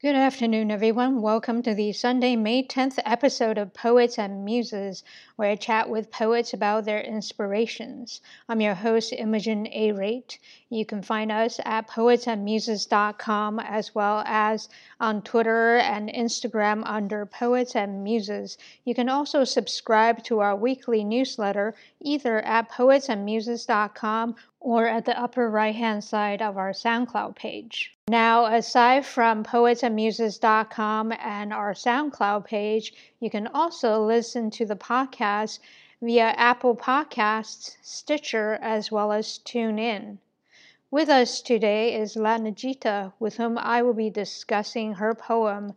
Good afternoon, everyone. Welcome to the Sunday, May 10th episode of Poets and Muses, where I chat with poets about their inspirations. I'm your host, Imogen A. Rate. You can find us at poetsandmuses.com as well as on Twitter and Instagram under Poets and Muses. You can also subscribe to our weekly newsletter either at poetsandmuses.com or at the upper right hand side of our SoundCloud page. Now, aside from poetsandmuses.com and our SoundCloud page, you can also listen to the podcast via Apple Podcasts, Stitcher, as well as TuneIn. With us today is Latnajita, with whom I will be discussing her poem,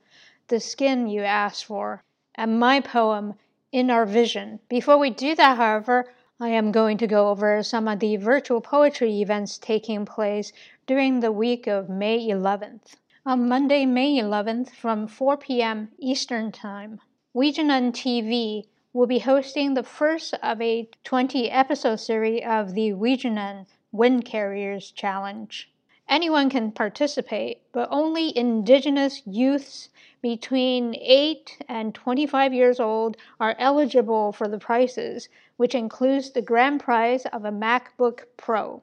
The Skin You Asked For, and my poem, In Our Vision. Before we do that, however, I am going to go over some of the virtual poetry events taking place during the week of May 11th. On Monday, May 11th, from 4 p.m. Eastern Time, N'we Jinan TV will be hosting the first of a 20 episode series of the N'we Jinan Wind Carriers Challenge. Anyone can participate, but only indigenous youths between 8 and 25 years old are eligible for the prizes, which includes the grand prize of a MacBook Pro.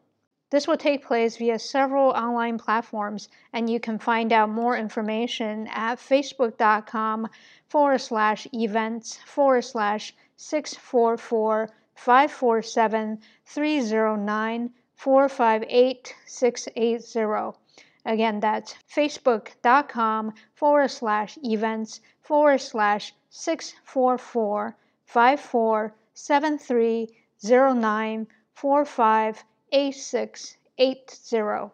This will take place via several online platforms, and you can find out more information at facebook.com forward slash events forward slash 644 547 309 458 680. Again, that's facebook.com forward slash events forward slash 644 54 7309458680.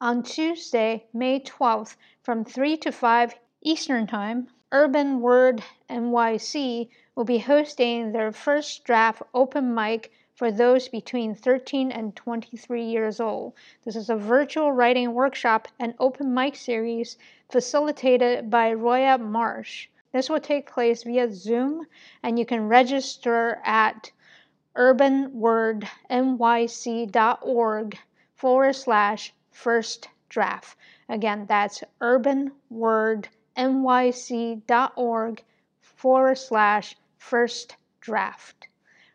On Tuesday, May 12th, from 3 to 5 Eastern Time, Urban Word NYC will be hosting their first draft open mic for those between 13 and 23 years old. This is a virtual writing workshop and open mic series facilitated by Roya Marsh. This will take place via Zoom, and you can register at urbanwordnyc.org forward slash first draft. Again, that's urbanwordnyc.org forward slash first draft.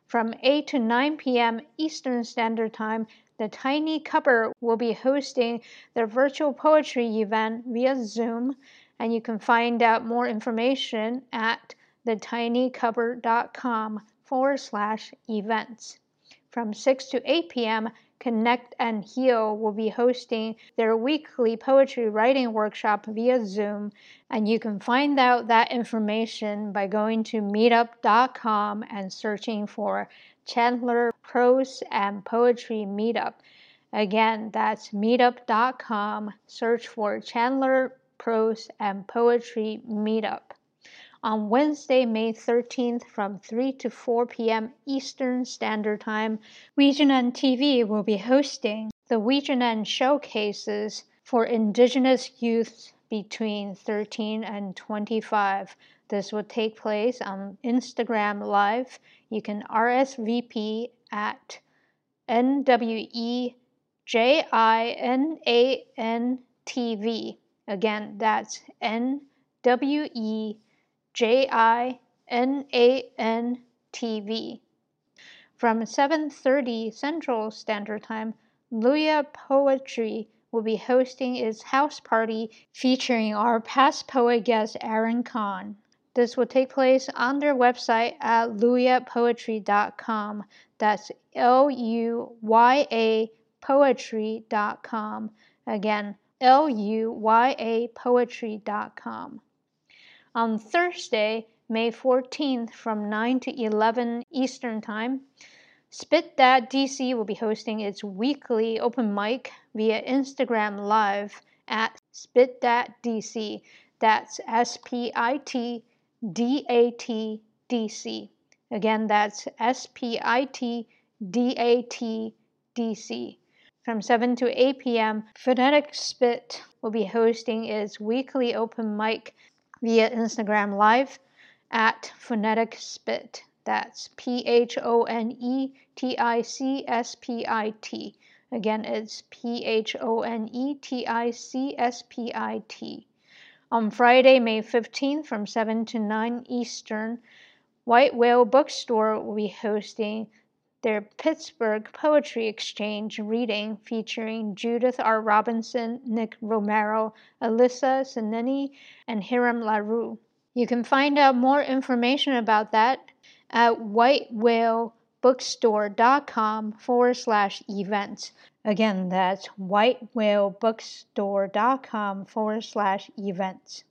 From 8 to 9 p.m. Eastern Standard Time, the Tiny Cupboard will be hosting their virtual poetry event via Zoom and you can find out more information at thetinycupboard.com forward slash events. From 6 to 8 p.m., Connect and Heal will be hosting their weekly poetry writing workshop via Zoom, and you can find out that information by going to meetup.com and searching for Chandler Prose and Poetry Meetup. Again, that's meetup.com. Search for Chandler prose, and poetry meetup. On Wednesday, May 13th from 3 to 4 p.m. Eastern Standard Time, N'we Jinan TV will be hosting the N'we Jinan Showcases for Indigenous youths between 13 and 25. This will take place on Instagram Live. You can RSVP at NWEJINAN TV. Again, that's N W E J I N A N T V. From 7:30 Central Standard Time, Luya Poetry will be hosting its house party featuring our past poet guest Aaron Kahn. This will take place on their website at luyapoetry.com. That's L U Y A poetry.com. Again, L-U-Y-A poetry.com. On Thursday, May 14th from 9 to 11 Eastern Time, Spit Dat DC will be hosting its weekly open mic via Instagram Live at Spit Dat DC. That's S P I T D A T D C. Again, that's S P I T D A T D C. From 7 to 8 p.m., Phonetic Spit will be hosting its weekly open mic via Instagram Live at Phonetic Spit. That's P H O N E T I C S P I T. Again, it's P H O N E T I C S P I T. On Friday, May 15th from 7 to 9 Eastern, White Whale Bookstore will be hosting their Pittsburgh Poetry Exchange reading featuring Judith R. Robinson, Nick Romero, Alyssa Seneni, and Hiram LaRue. You can find out more information about that at whitewhalebookstore.com forward slash events. Again, that's whitewhalebookstore.com forward slash events.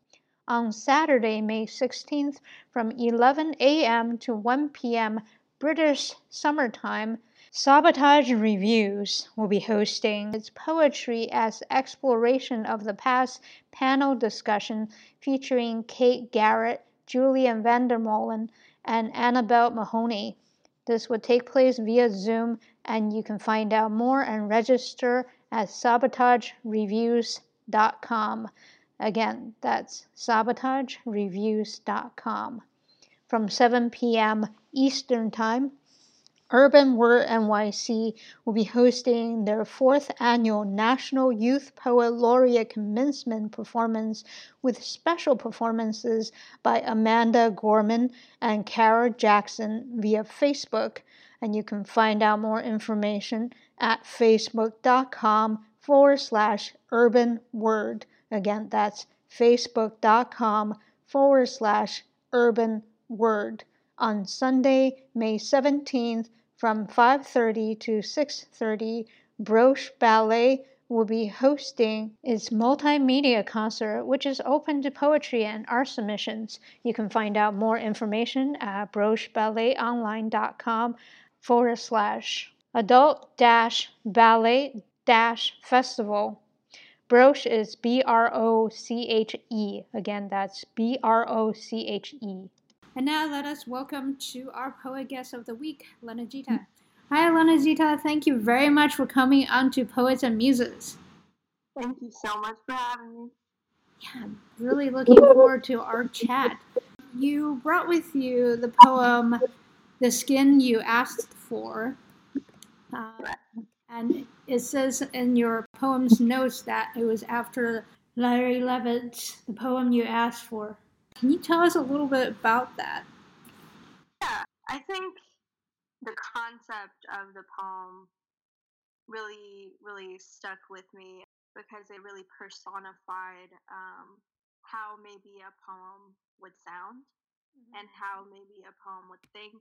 On Saturday, May 16th from 11 a.m. to 1 p.m. British Summertime, Sabotage Reviews will be hosting its Poetry as Exploration of the Past panel discussion featuring Kate Garrett, Julian Vandermolen, and Annabelle Mahoney. This will take place via Zoom, and you can find out more and register at sabotagereviews.com. Again, that's sabotagereviews.com. From 7 p.m. Eastern Time, Urban Word NYC will be hosting their fourth annual National Youth Poet Laureate Commencement Performance with special performances by Amanda Gorman and Kara Jackson via Facebook. And you can find out more information at facebook.com forward slash urban word. Again, that's facebook.com forward slash urban word on Sunday, May 17th from 5:30 to 6:30. Broche Ballet will be hosting its multimedia concert, which is open to poetry and art submissions. You can find out more information at brocheballetonline.com forward slash adult dash ballet dash festival. Broche is B R O C H E. Again, that's B R O C H E. And now let us welcome to our poet guest of the week, Lenajita. Hi, Lenajita. Thank you very much for coming on to Poets and Muses. Thank you so much for having me. Yeah, I'm really looking forward to our chat. You brought with you the poem The Skin You Asked For. Uh, and it says in your poem's notes that it was after Larry Levis's The Poem You Asked For. Can you tell us a little bit about that? Yeah, I think the concept of the poem really, really stuck with me because it really personified um, how maybe a poem would sound mm-hmm. and how maybe a poem would think.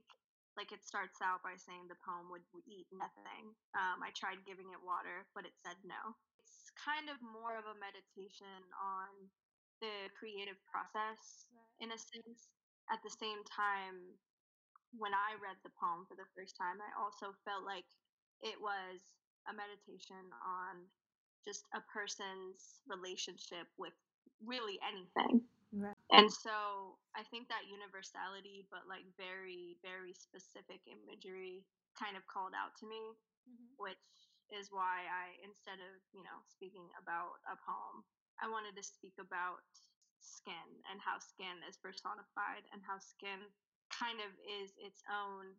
Like it starts out by saying the poem would eat nothing. Um, I tried giving it water, but it said no. It's kind of more of a meditation on the creative process right. in a sense. At the same time, when I read the poem for the first time, I also felt like it was a meditation on just a person's relationship with really anything. Right. And so I think that universality, but like very, very specific imagery kind of called out to me, mm-hmm. which is why I, instead of, you know, speaking about a poem, I wanted to speak about skin and how skin is personified and how skin kind of is its own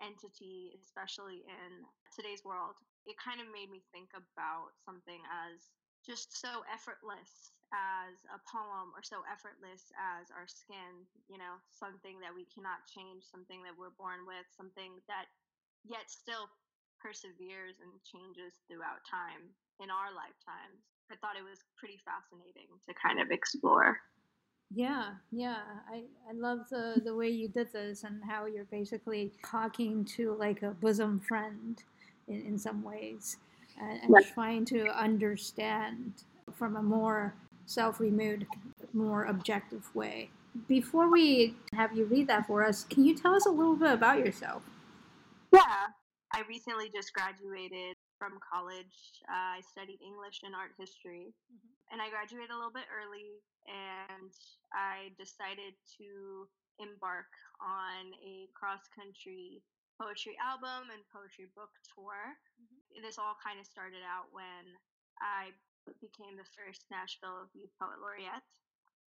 entity, especially in today's world. It kind of made me think about something as just so effortless as a poem or so effortless as our skin, you know, something that we cannot change, something that we're born with, something that yet still perseveres and changes throughout time in our lifetimes. I thought it was pretty fascinating to kind of explore. Yeah, yeah. I, I love the, the way you did this and how you're basically talking to like a bosom friend in, in some ways and, and right. trying to understand from a more self removed, more objective way. Before we have you read that for us, can you tell us a little bit about yourself? Yeah, I recently just graduated from college. Uh, I studied English and art history, mm-hmm. and I graduated a little bit early and I decided to embark on a cross country poetry album and poetry book tour. Mm-hmm. This all kind of started out when I became the first Nashville Youth Poet Laureate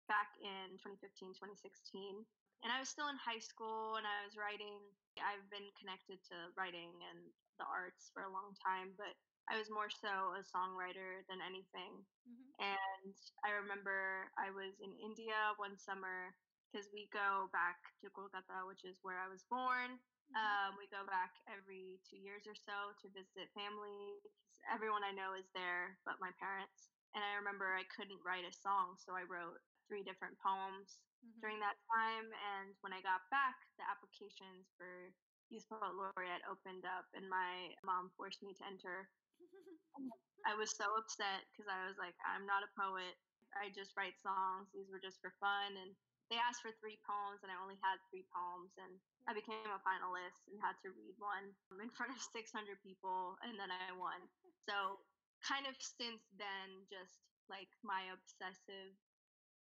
back in 2015, 2016. And I was still in high school and I was writing. I've been connected to writing and the arts for a long time, but I was more so a songwriter than anything. Mm-hmm. And I remember I was in India one summer because we go back to Kolkata, which is where I was born. Mm-hmm. Um, we go back every two years or so to visit family. Everyone I know is there but my parents. And I remember I couldn't write a song, so I wrote three different poems mm-hmm. during that time. And when I got back, the applications for Youth Poet Laureate opened up, and my mom forced me to enter. I was so upset because I was like, I'm not a poet. I just write songs. These were just for fun. And they asked for three poems, and I only had three poems. And I became a finalist and had to read one in front of 600 people, and then I won. So, kind of since then, just like my obsessive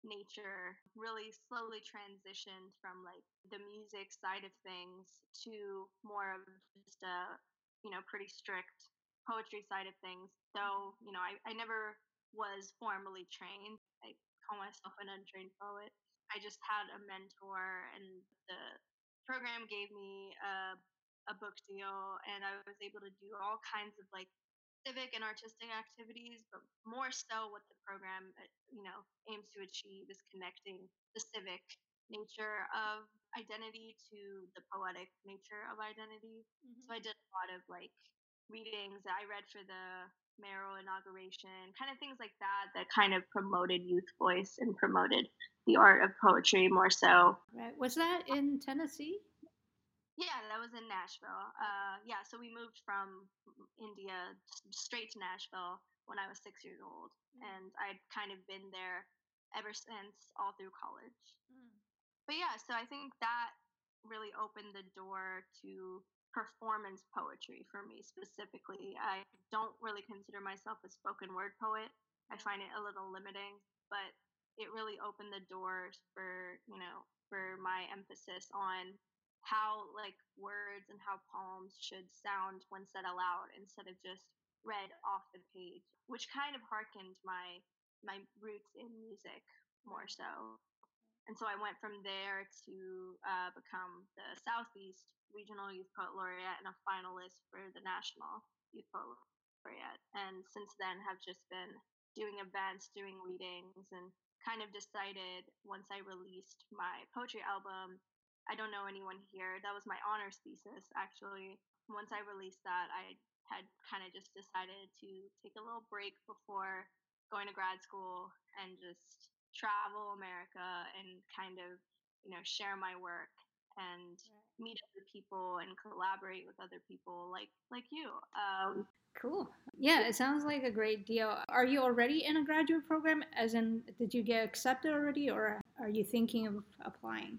nature really slowly transitioned from like the music side of things to more of just a you know pretty strict poetry side of things mm-hmm. so you know i, I never was formally trained. I call myself an untrained poet. I just had a mentor and the program gave me a, a book deal and i was able to do all kinds of like civic and artistic activities, but more so what the program, uh, you know, aims to achieve is connecting the civic nature of identity to the poetic nature of identity. Mm-hmm. So I did a lot of like readings that I read for the mayoral inauguration, kind of things like that, that kind of promoted youth voice and promoted the art of poetry more so. Right. Was that in Tennessee? Yeah, that was in Nashville. Uh, yeah, so we moved from India straight to Nashville when I was six years old, mm. and I'd kind of been there ever since, all through college. Mm. But yeah, so I think that really opened the door to performance poetry for me specifically. I don't really consider myself a spoken word poet. I find it a little limiting, but it really opened the doors for, you know, for my emphasis on how like words and how poems should sound when said aloud instead of just read off the page, which kind of harkened my my roots in music more so. And so I went from there to uh, become the Southeast Regional Youth Poet Laureate and a finalist for the National Youth Poet Laureate. And since then, have just been doing events, doing readings, and kind of decided once I released my poetry album I don't know anyone here. That was my honors thesis, actually. Once I released that, I had kind of just decided to take a little break before going to grad school and just travel America and kind of, you know, share my work and right. meet other people and collaborate with other people like like you. Um, cool. Yeah, it sounds like a great deal. Are you already in a graduate program? As in, did you get accepted already, or are you thinking of applying?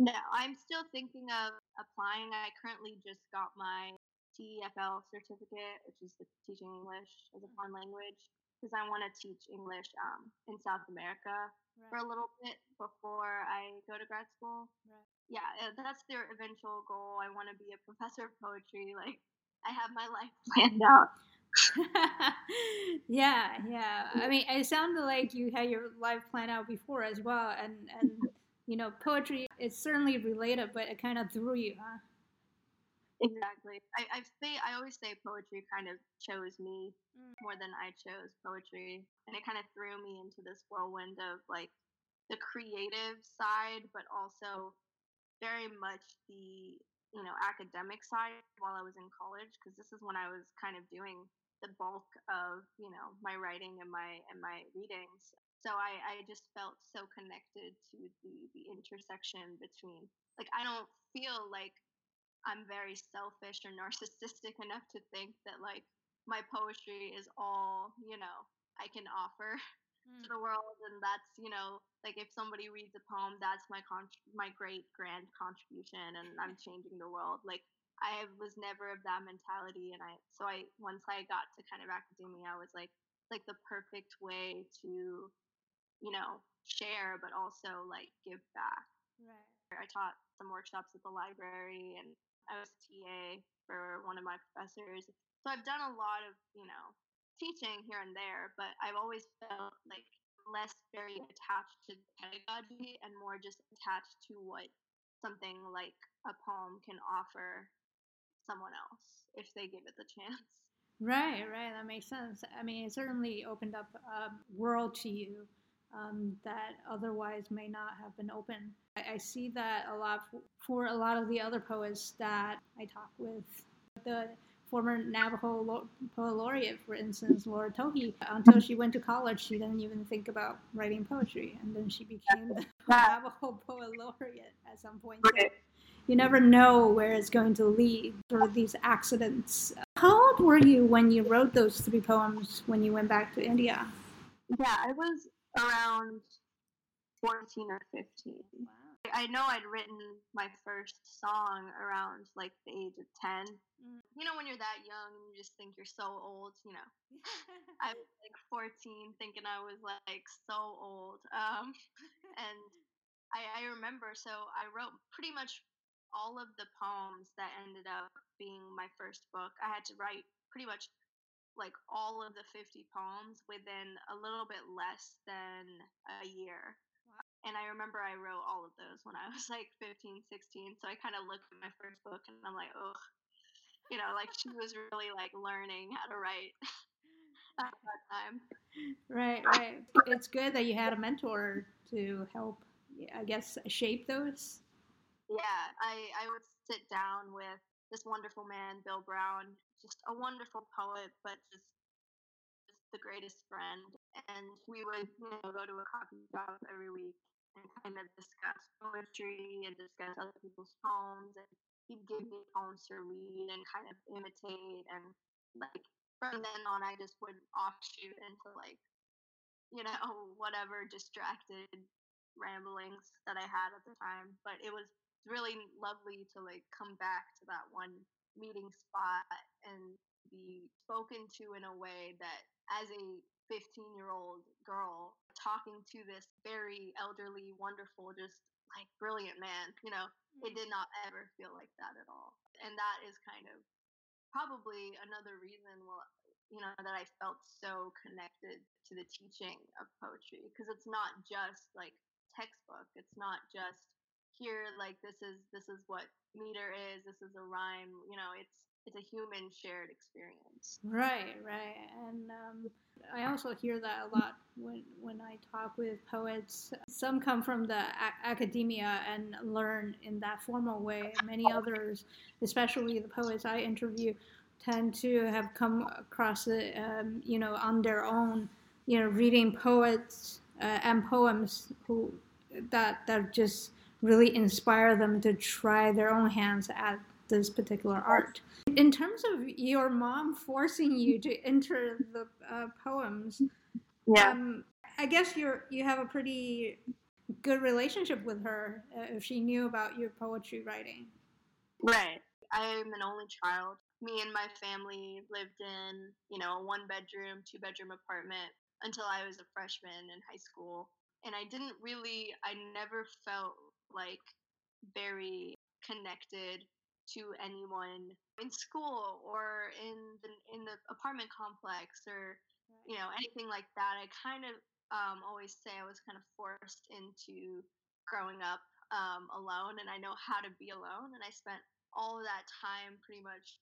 No, I'm still thinking of applying. I currently just got my TEFL certificate, which is the teaching English as a mm. foreign language, because I want to teach English um, in South America right. for a little bit before I go to grad school. Right. Yeah, uh, that's their eventual goal. I want to be a professor of poetry. Like, I have my life planned out. yeah, yeah. I mean, it sounded like you had your life planned out before as well, and and you know, poetry is certainly related, but it kind of threw you, huh? Exactly. I, I say I always say poetry kind of chose me mm. more than I chose poetry, and it kind of threw me into this whirlwind of like the creative side, but also very much the you know academic side while I was in college because this is when I was kind of doing the bulk of you know my writing and my and my readings so I, I just felt so connected to the, the intersection between like i don't feel like i'm very selfish or narcissistic enough to think that like my poetry is all you know i can offer mm. to the world. And that's you know like if somebody reads a poem that's my con- my great grand contribution and i'm changing the world. Like i was never of that mentality. And i so i once i got to kind of academia i was like like the perfect way to you know, share, but also like give back. Right. I taught some workshops at the library and I was TA for one of my professors. So I've done a lot of, you know, teaching here and there, but I've always felt like less very attached to pedagogy and more just attached to what something like a poem can offer someone else if they give it the chance. Right, right. That makes sense. I mean, it certainly opened up a world to you um, that otherwise may not have been open. I, I see that a lot for a lot of the other poets that I talk with. The former Navajo poet laureate, for instance, Laura Tohe, until she went to college, she didn't even think about writing poetry, and then she became the Navajo poet laureate at some point. So you never know where it's going to lead through these accidents. How old were you when you wrote those three poems when you went back to India? Yeah, I was around 14 or 15. Wow. I know I'd written my first song around like the age of 10. Mm. You know, when you're that young and you just think you're so old, you know. I was like 14 thinking I was like so old. Um, and I, I remember, so I wrote pretty much all of the poems that ended up being my first book. I had to write pretty much like all of the 50 poems within a little bit less than a year. And I remember I wrote all of those when I was like 15, 16. So I kind of looked at my first book and I'm like, oh, you know, like she was really like learning how to write at that time. Right, right. It's good that you had a mentor to help, I guess, shape those. Yeah, I, I would sit down with this wonderful man, Bill Brown, just a wonderful poet, but just just the greatest friend. And we would, you know, go to a coffee shop every week and kind of discuss poetry and discuss other people's poems. And he'd give me poems to read and kind of imitate. And like from then on, I just would offshoot into like, you know, whatever distracted ramblings that I had at the time. But it was really lovely to like come back to that one meeting spot and be spoken to in a way that as a 15 year old girl talking to this very elderly, wonderful, just like brilliant man. You know, it hmm. did not ever feel like that at all. And that is kind of probably another reason, well, you know, that I felt so connected to the teaching of poetry because it's not just like textbook. It's not just here like this is this is what meter is. This is a rhyme. You know, it's it's a human shared experience. Right, right, and um, I also hear that a lot when when I talk with poets. Some come from the a- academia and learn in that formal way. Many others, especially the poets I interview, tend to have come across it, um, you know, on their own. You know, reading poets uh, and poems who that that just really inspire them to try their own hands at this particular art. In terms of your mom forcing you to enter the uh, poems, yeah. Um, I guess you're you have a pretty good relationship with her uh, if she knew about your poetry writing. Right. I'm an only child. Me and my family lived in, you know, a one bedroom, two bedroom apartment until I was a freshman in high school. And I didn't really, I never felt like very connected to anyone in school or in the in the apartment complex or you know anything like that. I kind of um, always say I was kind of forced into growing up um, alone, and I know how to be alone. And I spent all of that time pretty much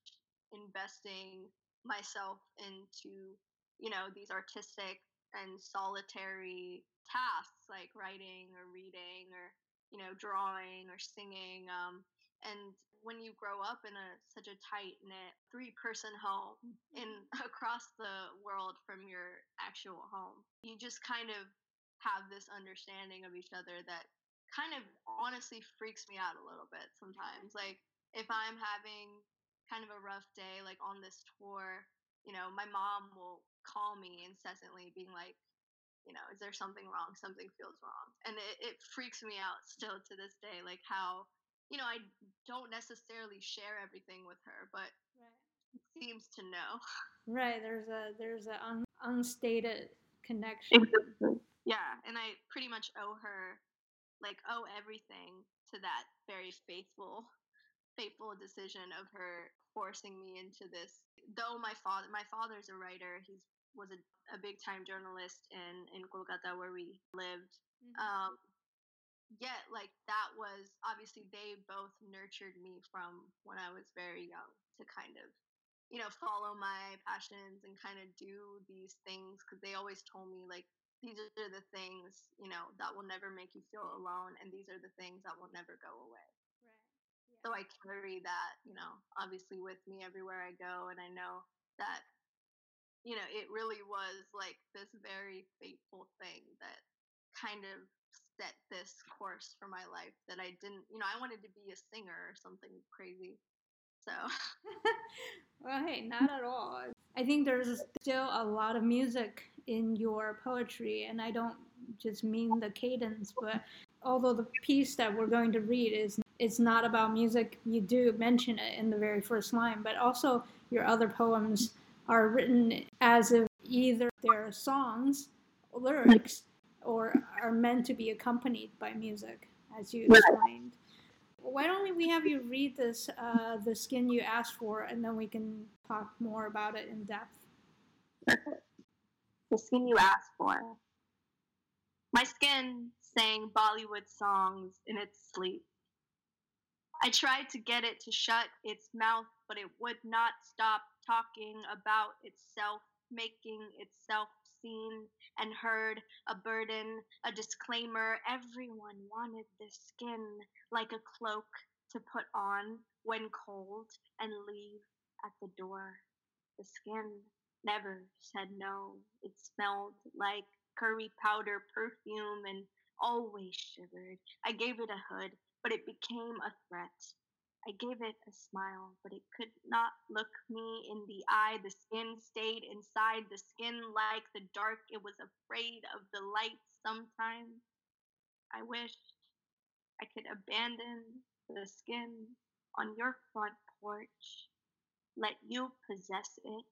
investing myself into you know these artistic and solitary tasks like writing or reading or you know, drawing or singing. Um, and when you grow up in a such a tight knit three person home in mm-hmm. across the world from your actual home, you just kind of have this understanding of each other that kind of honestly freaks me out a little bit sometimes. Like if I'm having kind of a rough day, like on this tour, you know, my mom will call me incessantly, being like, you know, is there something wrong? Something feels wrong. And it, it freaks me out still to this day, like how, you know, I don't necessarily share everything with her, but right. seems to know. Right. There's a, there's an un, unstated connection. Exactly. Yeah. And I pretty much owe her, like, owe everything to that very faithful, faithful decision of her forcing me into this. Though my father, my father's a writer, he's was a, a big time journalist in in Kolkata where we lived. Mm-hmm. Um, yet, like that was obviously they both nurtured me from when I was very young to kind of you know, follow my passions and kind of do these things because they always told me like these are the things you know that will never make you feel alone and these are the things that will never go away right yeah. so i carry that you know obviously with me everywhere i go and i know that you know it really was like this very fateful thing that kind of set this course for my life that i didn't you know i wanted to be a singer or something crazy so. Well hey not at all. I think there's still a lot of music in your poetry, and I don't just mean the cadence, but although the piece that we're going to read is it's not about music, you do mention it in the very first line, but also your other poems are written as if either they're songs, lyrics, or are meant to be accompanied by music, as you explained. Why don't we have you read this, uh, The Skin You Asked For, and then we can talk more about it in depth? the skin you asked for. My skin sang Bollywood songs in its sleep. I tried to get it to shut its mouth, but it would not stop talking about itself, making itself seen and heard, a burden, a disclaimer. Everyone wanted this skin like a cloak to put on when cold and leave at the door. The skin never said no. It smelled like curry powder perfume and always shivered. I gave it a hood, but it became a threat. I gave it a smile, but it could not look me in the eye. The skin stayed inside the skin like the dark. It was afraid of the light sometimes. I wished I could abandon the skin on your front porch, let you possess it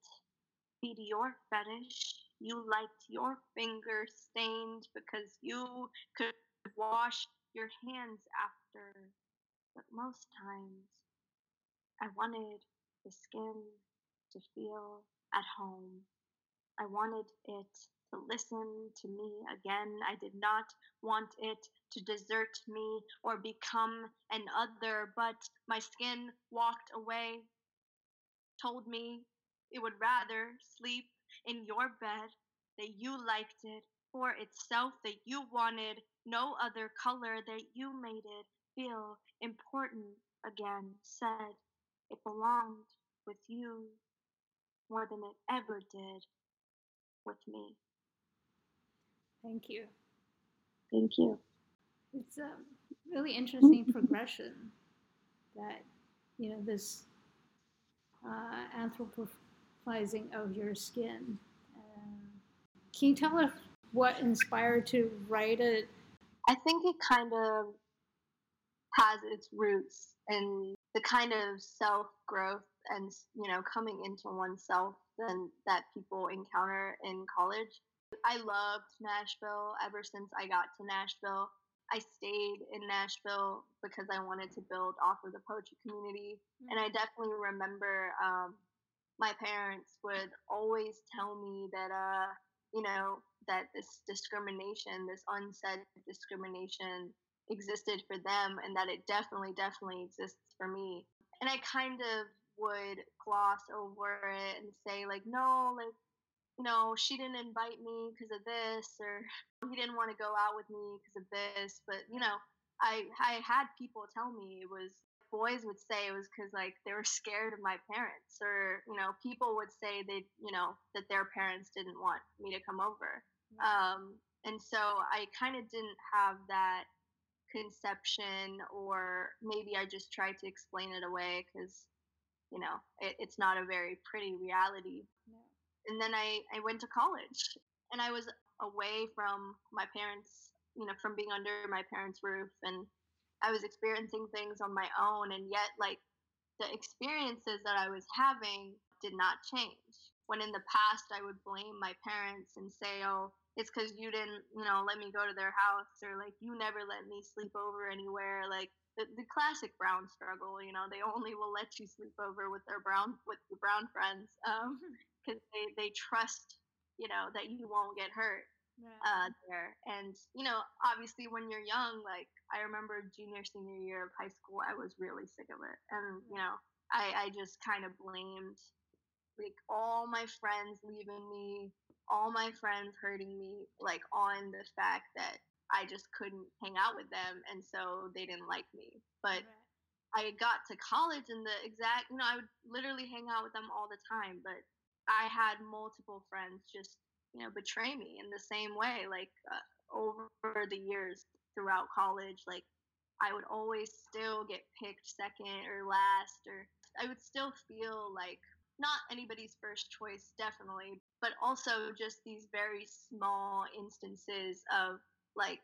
feed your fetish. You liked your fingers stained because you could wash your hands after. But most times, I wanted the skin to feel at home. I wanted it to listen to me again. I did not want it to desert me or become an other, but my skin walked away, told me it would rather sleep in your bed, that you liked it for itself, that you wanted no other color, that you made it feel important again, said it belonged with you more than it ever did with me. Thank you. Thank you. It's a really interesting progression that, you know, this uh, anthropo- of your skin. Um, can you tell us what inspired to write it? I think it kind of has its roots in the kind of self growth and you know coming into oneself and that people encounter in college. I loved Nashville ever since I got to Nashville. I stayed in Nashville because I wanted to build off of the poetry community, mm-hmm. and I definitely remember um, my parents would always tell me that uh you know that this discrimination this unsaid discrimination existed for them and that it definitely definitely exists for me. And i kind of would gloss over it and say like no like you know she didn't invite me because of this or he didn't want to go out with me because of this. But you know i i had people tell me it was boys would say it was because like they were scared of my parents or you know people would say they you know that their parents didn't want me to come over. Mm-hmm. um, and so i kind of didn't have that conception or maybe i just tried to explain it away because you know it, it's not a very pretty reality and then I, I went to college and i was away from my parents you know from being under my parents roof and I was experiencing things on my own, and yet, like, the experiences that I was having did not change. When in the past, I would blame my parents and say, oh, it's because you didn't, you know, let me go to their house, or like, you never let me sleep over anywhere. Like, the, the classic brown struggle, you know, they only will let you sleep over with their brown, with your brown friends, because um, they, they trust, you know, that you won't get hurt uh, there. And, you know, obviously when you're young, like I remember junior, senior year of high school, I was really sick of it. And, you know, I, I just kind of blamed like all my friends leaving me, all my friends hurting me, like on the fact that I just couldn't hang out with them, and so they didn't like me. But I got to college, and the exact, you know, I would literally hang out with them all the time. But I had multiple friends just, you know, betray me in the same way, like uh, over the years throughout college. Like I would always still get picked second or last, or I would still feel like not anybody's first choice, definitely, but also just these very small instances of like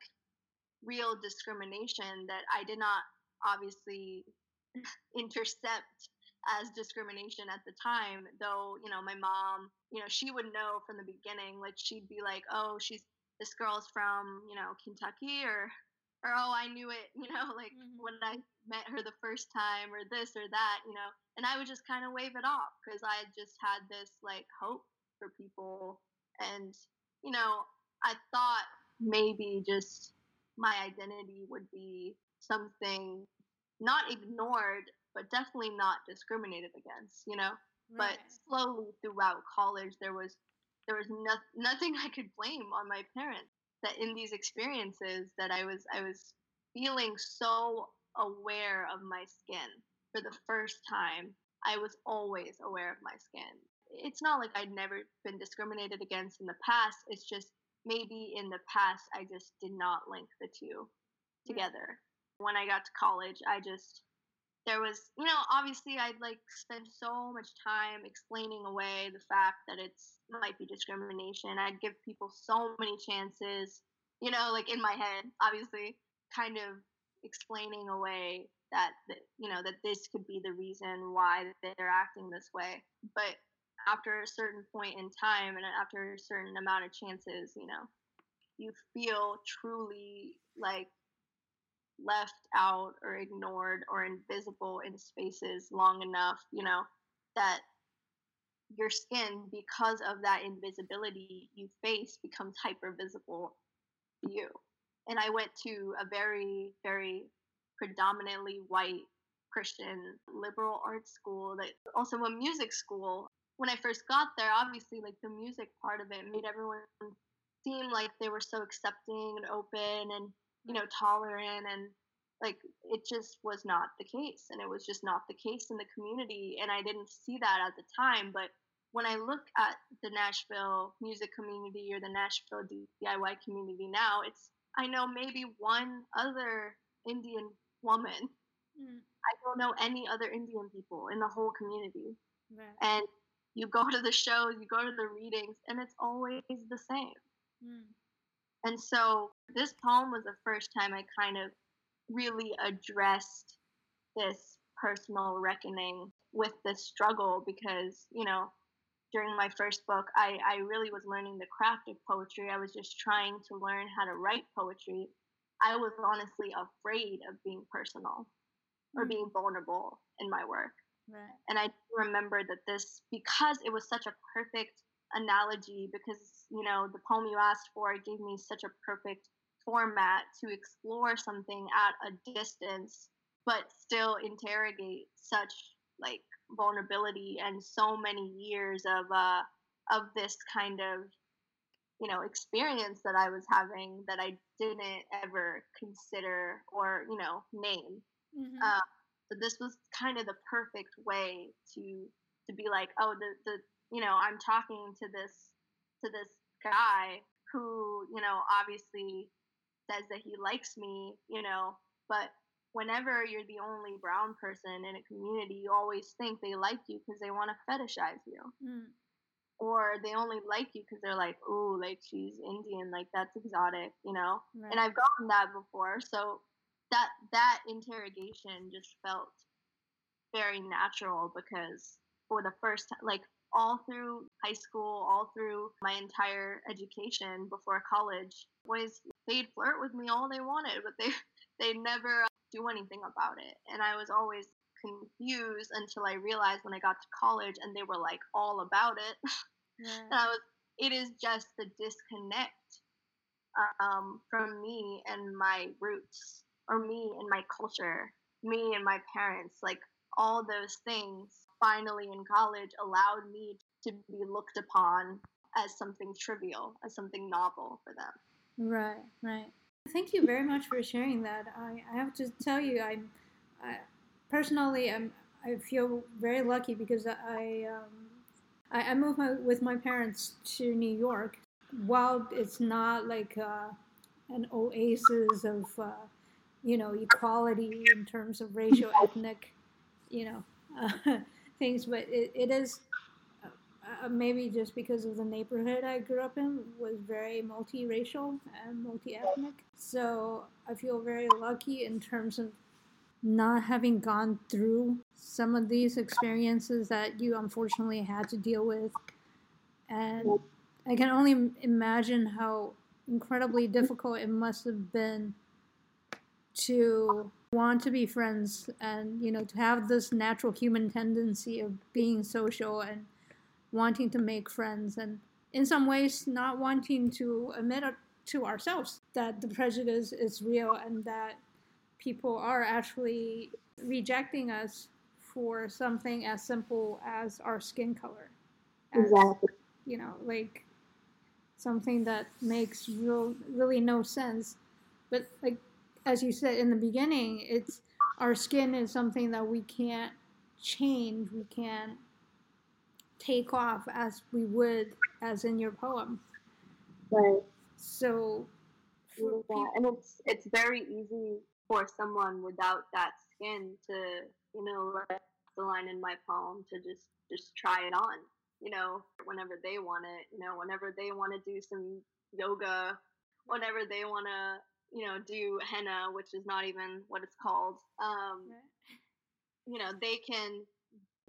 real discrimination that I did not obviously intercept as discrimination at the time though you know my mom you know she would know from the beginning like she'd be like oh she's this girl's from you know kentucky or or oh i knew it you know like mm-hmm. when i met her the first time or this or that you know and i would just kind of wave it off because i just had this like hope for people and you know i thought maybe just my identity would be something not ignored, but definitely not discriminated against, you know? Right. But slowly throughout college, there was there was no, nothing I could blame on my parents. That in these experiences, that I was I was feeling so aware of my skin for the first time. I was always aware of my skin. It's not like I'd never been discriminated against in the past. It's just maybe in the past I just did not link the two together. When I got to college, I just there was, you know, obviously I'd like spend so much time explaining away the fact that it's might be discrimination. I'd give people so many chances, you know, like in my head, obviously, kind of explaining away that, that you know that this could be the reason why they're acting this way. But after a certain point in time and after a certain amount of chances, you know, you feel truly like left out or ignored or invisible in spaces long enough, you know, that your skin, because of that invisibility you face, becomes hyper visible to you. And I went to a very, very predominantly white Christian liberal arts school that also a music school when I first got there, obviously, like the music part of it made everyone seem like they were so accepting and open and, you know, tolerant. And like it just was not the case. And it was just not the case in the community. And I didn't see that at the time. But when I look at the Nashville music community or the Nashville DIY community now, it's, I know maybe one other Indian woman. Mm. I don't know any other Indian people in the whole community. Right. And you go to the shows, you go to the readings, and it's always the same. Mm. And so this poem was the first time I kind of really addressed this personal reckoning with this struggle because, you know, during my first book, I, I really was learning the craft of poetry. I was just trying to learn how to write poetry. I was honestly afraid of being personal or mm. being vulnerable in my work. Right. And I remember that this, because it was such a perfect analogy, because, you know, the poem you asked for gave me such a perfect format to explore something at a distance, but still interrogate such like vulnerability and so many years of, uh, of this kind of you know experience that I was having that I didn't ever consider or you know name. Mm-hmm. Uh, so this was kind of the perfect way to to be like, oh, the the you know, I'm talking to this to this guy who, you know, obviously says that he likes me, you know, but whenever you're the only brown person in a community, you always think they like you because they want to fetishize you. Mm. Or they only like you because they're like, oh, like she's Indian, like that's exotic, you know? Right. And I've gotten that before. So that that interrogation just felt very natural because for the first time like all through high school all through my entire education before college boys they'd flirt with me all they wanted but they they never do anything about it. And i was always confused until i realized when i got to college and they were like all about it. Yeah. and i was it is just the disconnect um, from me and my roots or me and my culture, me and my parents, like all those things finally in college allowed me to be looked upon as something trivial, as something novel for them. Right, right. Thank you very much for sharing that. I, I have to tell you, I'm, I personally, I'm, I feel very lucky because I, um, I, I moved my, with my parents to New York. While it's not like uh, an oasis of, uh, you know, equality in terms of racial, ethnic, you know, uh, things, but it, it is uh, maybe just because of the neighborhood I grew up in was very multiracial and multi-ethnic. So I feel very lucky in terms of not having gone through some of these experiences that you unfortunately had to deal with. And I can only imagine how incredibly difficult it must have been to want to be friends and you know to have this natural human tendency of being social and wanting to make friends and in some ways not wanting to admit to ourselves that the prejudice is real and that people are actually rejecting us for something as simple as our skin color. As, exactly. You know, like something that makes real really no sense. But like as you said in the beginning, it's our skin is something that we can't change. We can't take off as we would as in your poem. Right. So yeah, people, and it's it's very easy for someone without that skin to, you know, like the line in my poem to just just try it on, you know, whenever they want it, you know, whenever they want to do some yoga, whenever they want to, you know, do henna, which is not even what it's called. Um, you know, they can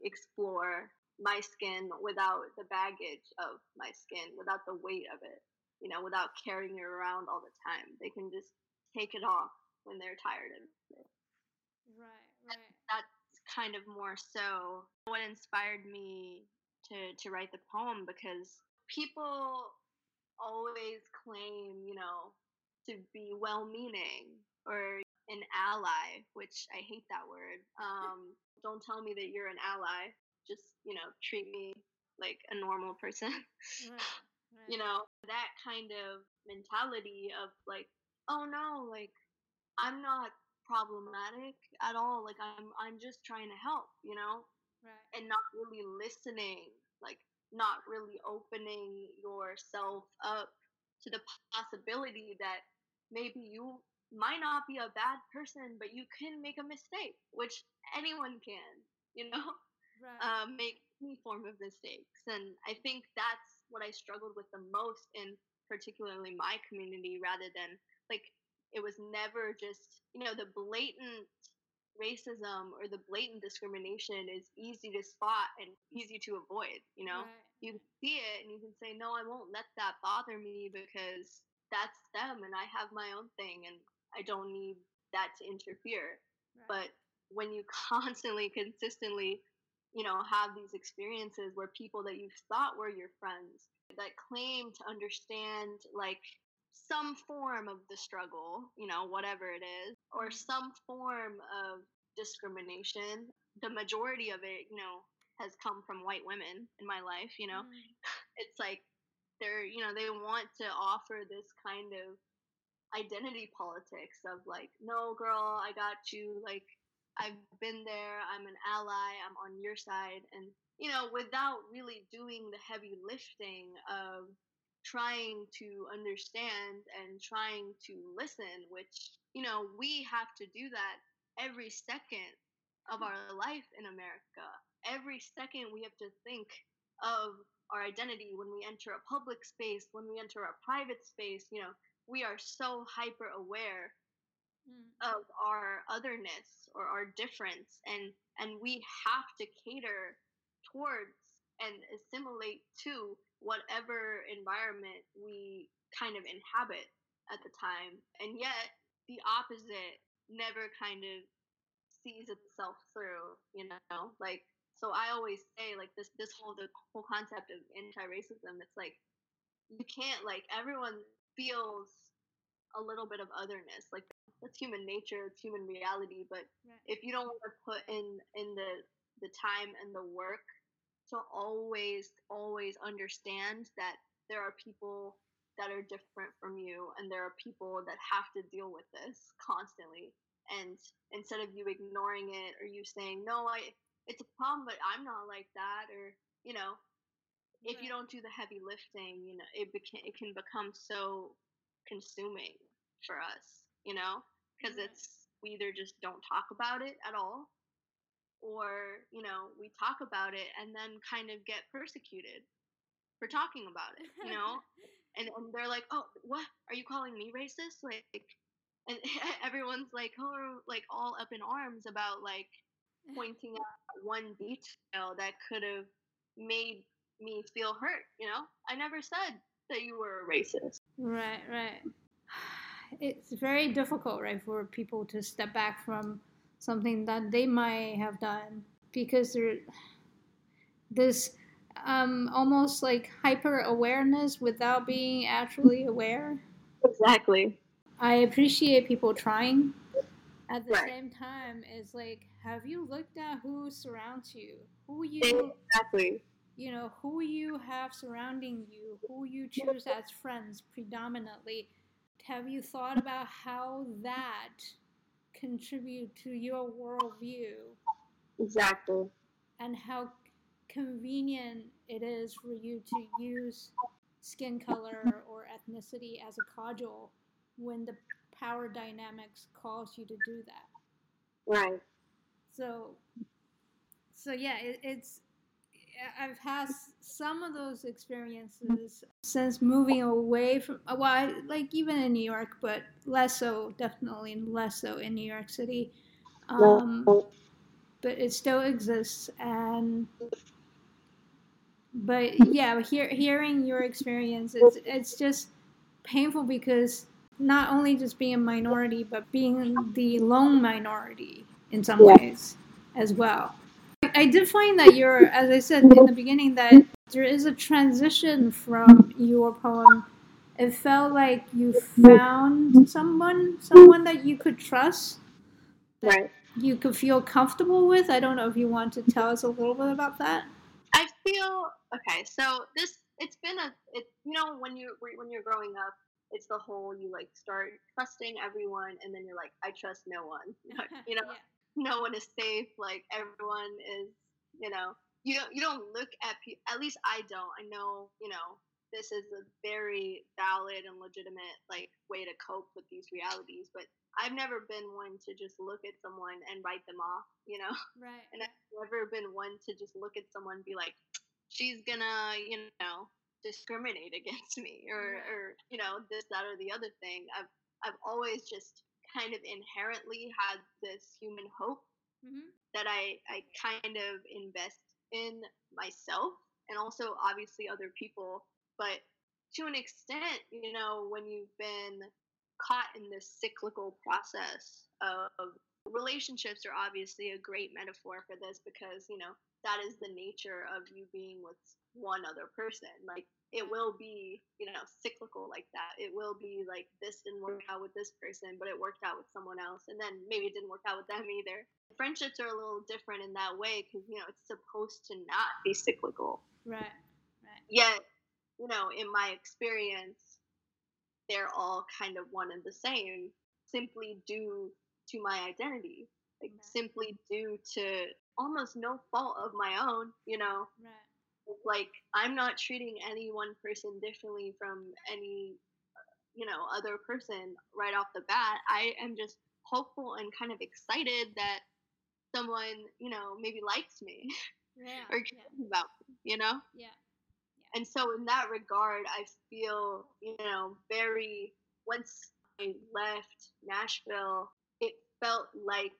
explore my skin without the baggage of my skin, without the weight of it, you know, without carrying it around all the time. They can just take it off when they're tired of it. Right, right. That's kind of more so what inspired me to to write the poem because people always claim, you know, to be well-meaning or an ally, which I hate that word. Um, don't tell me that you're an ally just you know treat me like a normal person right, right. you know that kind of mentality of like oh no like i'm not problematic at all like i'm i'm just trying to help you know right. and not really listening like not really opening yourself up to the possibility that maybe you might not be a bad person but you can make a mistake which anyone can you know right. um, make any form of mistakes. And I think that's what I struggled with the most in particularly my community rather than like it was never just, you know, the blatant racism or the blatant discrimination is easy to spot and easy to avoid, you know? Right. You see it and you can say, no, I won't let that bother me because that's them and I have my own thing and I don't need that to interfere. Right. But when you constantly, consistently you know, have these experiences where people that you thought were your friends that claim to understand like some form of the struggle, you know, whatever it is, or mm-hmm. some form of discrimination. The majority of it, you know, has come from white women in my life, you know. Mm. It's like they're, you know, they want to offer this kind of identity politics of like, no, girl, I got you. Like, I've been there. I'm an ally. I'm on your side. And, you know, without really doing the heavy lifting of trying to understand and trying to listen, which, you know, we have to do that every second of our life in America. Every second we have to think of our identity when we enter a public space, when we enter a private space, you know, we are so hyper aware mm. of our otherness or our difference and and we have to cater towards and assimilate to whatever environment we kind of inhabit at the time and yet the opposite never kind of sees itself through you know like so i always say like this this whole the whole concept of anti-racism it's like you can't like everyone feels a little bit of otherness like that's human nature it's human reality but right. if you don't want to put in in the the time and the work to always always understand that there are people that are different from you and there are people that have to deal with this constantly and instead of you ignoring it or you saying no i it's a problem but i'm not like that or you know if you don't do the heavy lifting you know it beca- it can become so consuming for us you know because it's we either just don't talk about it at all or you know we talk about it and then kind of get persecuted for talking about it you know? And, and they're like oh what? Are you calling me racist? Like and everyone's like oh like all up in arms about like pointing out one detail that could have made me feel hurt you know? I never said that you were a racist. Right right. It's very difficult right for people to step back from something that they might have done because there this um, almost like hyper awareness without being actually aware. Exactly. I appreciate people trying at the Right. same time it's like have you looked at who surrounds you? Who you exactly. you know who you have surrounding you who you choose as friends predominantly. Have you thought about how that contribute to your worldview? Exactly. And how convenient it is for you to use skin color or ethnicity as a cudgel when the power dynamics calls you to do that. Right. So so yeah it, it's i've had some of those experiences since moving away from well I, like even in new york but less so definitely less so in new york city. Um, but it still exists and but yeah hear, hearing your experience it's, it's just painful because not only just being a minority but being the lone minority in some Yeah. ways as well I, I did find that you're as i said in the beginning that there is a transition from your poem it felt like you found someone someone that you could trust right you could feel comfortable with. I don't know if you want to tell us a little bit about that. I feel okay. So this, it's been a, it, you know, when you when you're growing up, it's the whole you like start trusting everyone, and then you're like, I trust no one. you know, no one is safe. Like everyone is, you know, you don't you don't look at people. At least I don't. I know, you know, this is a very valid and legitimate like way to cope with these realities, but I've never been one to just look at someone and write them off. You know right. and I've never been one to just look at someone and be like, she's gonna, you know, discriminate against me or, Right. or you know, this, that, or the other thing. I've I've always just kind of inherently had this human hope hmm that I I kind of invest in myself and also obviously other people, but to an extent, you know, when you've been caught in this cyclical process of relationships are obviously a great metaphor for this because you know that is the nature of you being with one other person like it will be you know cyclical like that it will be like this didn't work out with this person but it worked out with someone else and then maybe it didn't work out with them either friendships are a little different in that way because you know it's supposed to not be cyclical Right. Right. yet you know in my experience they're all kind of one and the same simply due to my identity like Right. simply due to almost no fault of my own you know Right. Like i'm not treating any one person differently from any you know other person right off the bat i am just hopeful and kind of excited that someone you know maybe likes me Yeah. or Yeah. cares about me you know Yeah. and so in that regard i feel you know very once i left nashville it felt like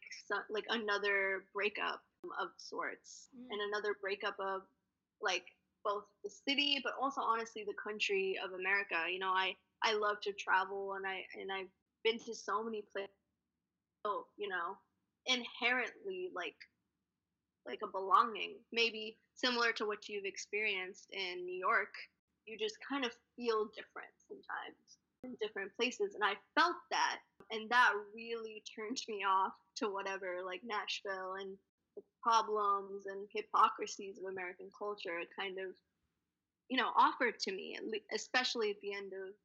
like another breakup of sorts Mm. and another breakup of like both the city but also honestly the country of america. You know i i love to travel and i and i've been to so many places so, oh, you know inherently like like a belonging. Maybe similar to what you've experienced in new york you just kind of feel different sometimes in different places and i felt that and that really turned me off to whatever like nashville and problems and hypocrisies of American culture kind of, you know, offered to me, especially at the end of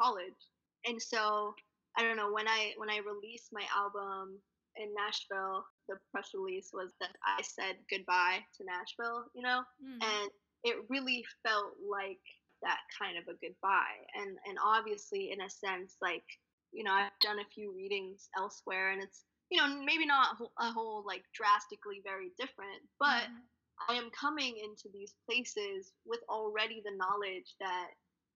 college. And so I don't know when I when I released my album in Nashville, the press release was that I said goodbye to Nashville, you know, mm. and it really felt like that kind of a goodbye. And and obviously, in a sense, like you know, I've done a few readings elsewhere, and it's you know maybe not a whole like drastically very different, but mm. I am coming into these places with already the knowledge that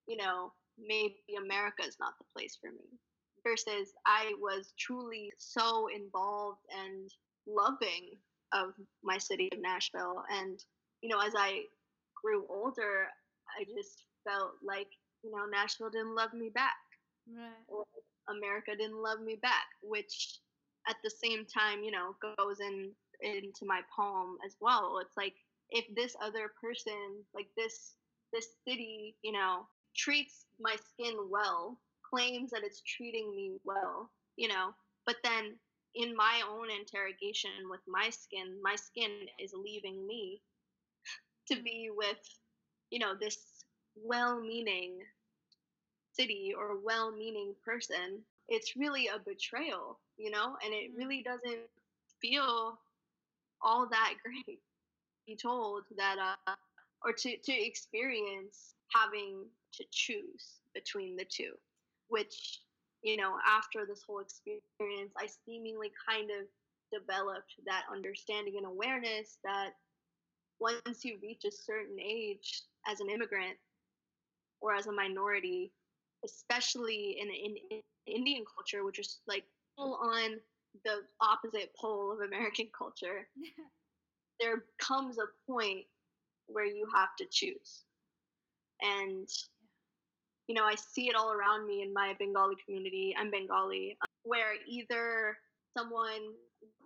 you know maybe America is not the place for me versus I was truly so involved and loving of my city of Nashville. And, you know, as I grew older, I just felt like, you know, Nashville didn't love me back. Right. Or America didn't love me back, which at the same time, you know, goes in into my poem as well. It's like if this other person, like this this city, you know, treats my skin well, claims that it's treating me well, you know, but then in my own interrogation with my skin, my skin is leaving me to mm. be with, you know, this well meaning city or well meaning person. It's really a betrayal, you know, and it mm-hmm. really doesn't feel all that great. To be told that, uh, or to, to experience having to choose between the two, which you know, after this whole experience, I seemingly kind of developed that understanding and awareness that once you reach a certain age as an immigrant or as a minority, especially in, in, in Indian culture, which is like full on the opposite pole of American culture, there comes a point where you have to choose. And you know, I see it all around me in my Bengali community. I'm Bengali, where either someone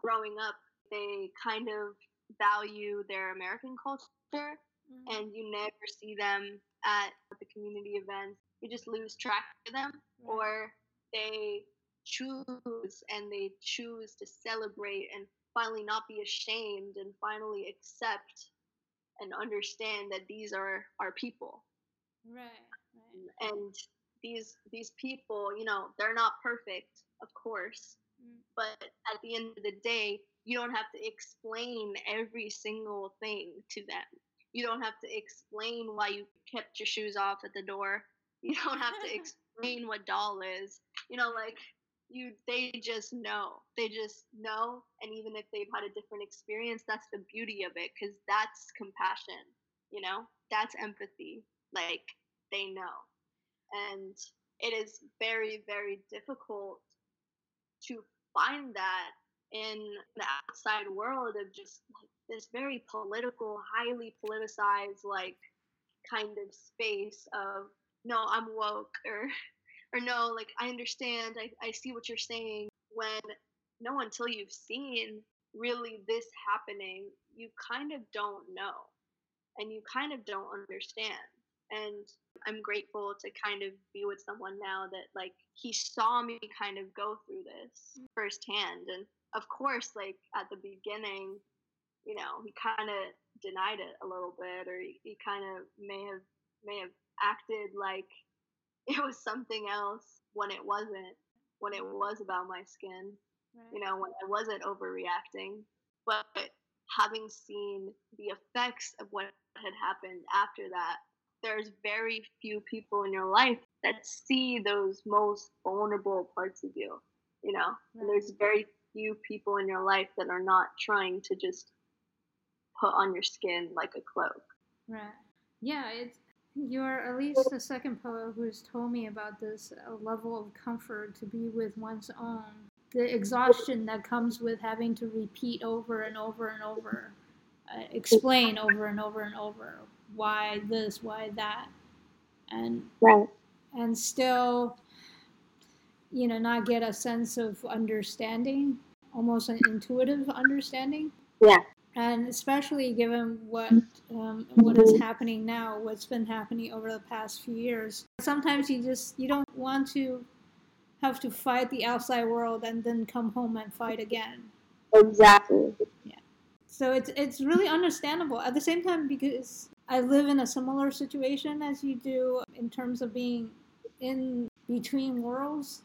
growing up, they kind of value their American culture mm-hmm. and you never see them at the community events. You just lose track of them, or they choose and they choose to celebrate and finally not be ashamed and finally accept and understand that these are our people. Right and these these people you know they're not perfect of course mm. but at the end of the day you don't have to explain every single thing to them you don't have to explain why you kept your shoes off at the door you don't have to explain what dal is you know like you they just know. They just know and even if they've had a different experience that's the beauty of it because that's compassion you know? That's empathy like they know. And it is very very difficult to find that in the outside world of just like this very political highly politicized like kind of space of no i'm woke or or no like i understand i, I see what you're saying when no until you've seen really this happening you kind of don't know and you kind of don't understand and i'm grateful to kind of be with someone now that like he saw me kind of go through this firsthand and of course like at the beginning you know he kind of denied it a little bit or he, he kind of may have may have acted like it was something else when it wasn't when it was about my skin right. you know when i wasn't overreacting but having seen the effects of what had happened after that there's very few people in your life that see those most vulnerable parts of you, you know? And there's very few people in your life that are not trying to just put on your skin like a cloak. Right. Yeah, it's you're at least the second poet who's told me about this level of comfort to be with one's own. The exhaustion that comes with having to repeat over and over and over, uh, explain over and over and over why this, why that, and right. and still, you know, not get a sense of understanding, almost an intuitive understanding. Yeah. And especially given what um, what is happening now, what's been happening over the past few years, sometimes you just you don't want to have to fight the outside world and then come home and fight again. Exactly. Yeah. so it's it's really understandable at the same time because I live in a similar situation as you do in terms of being in between worlds.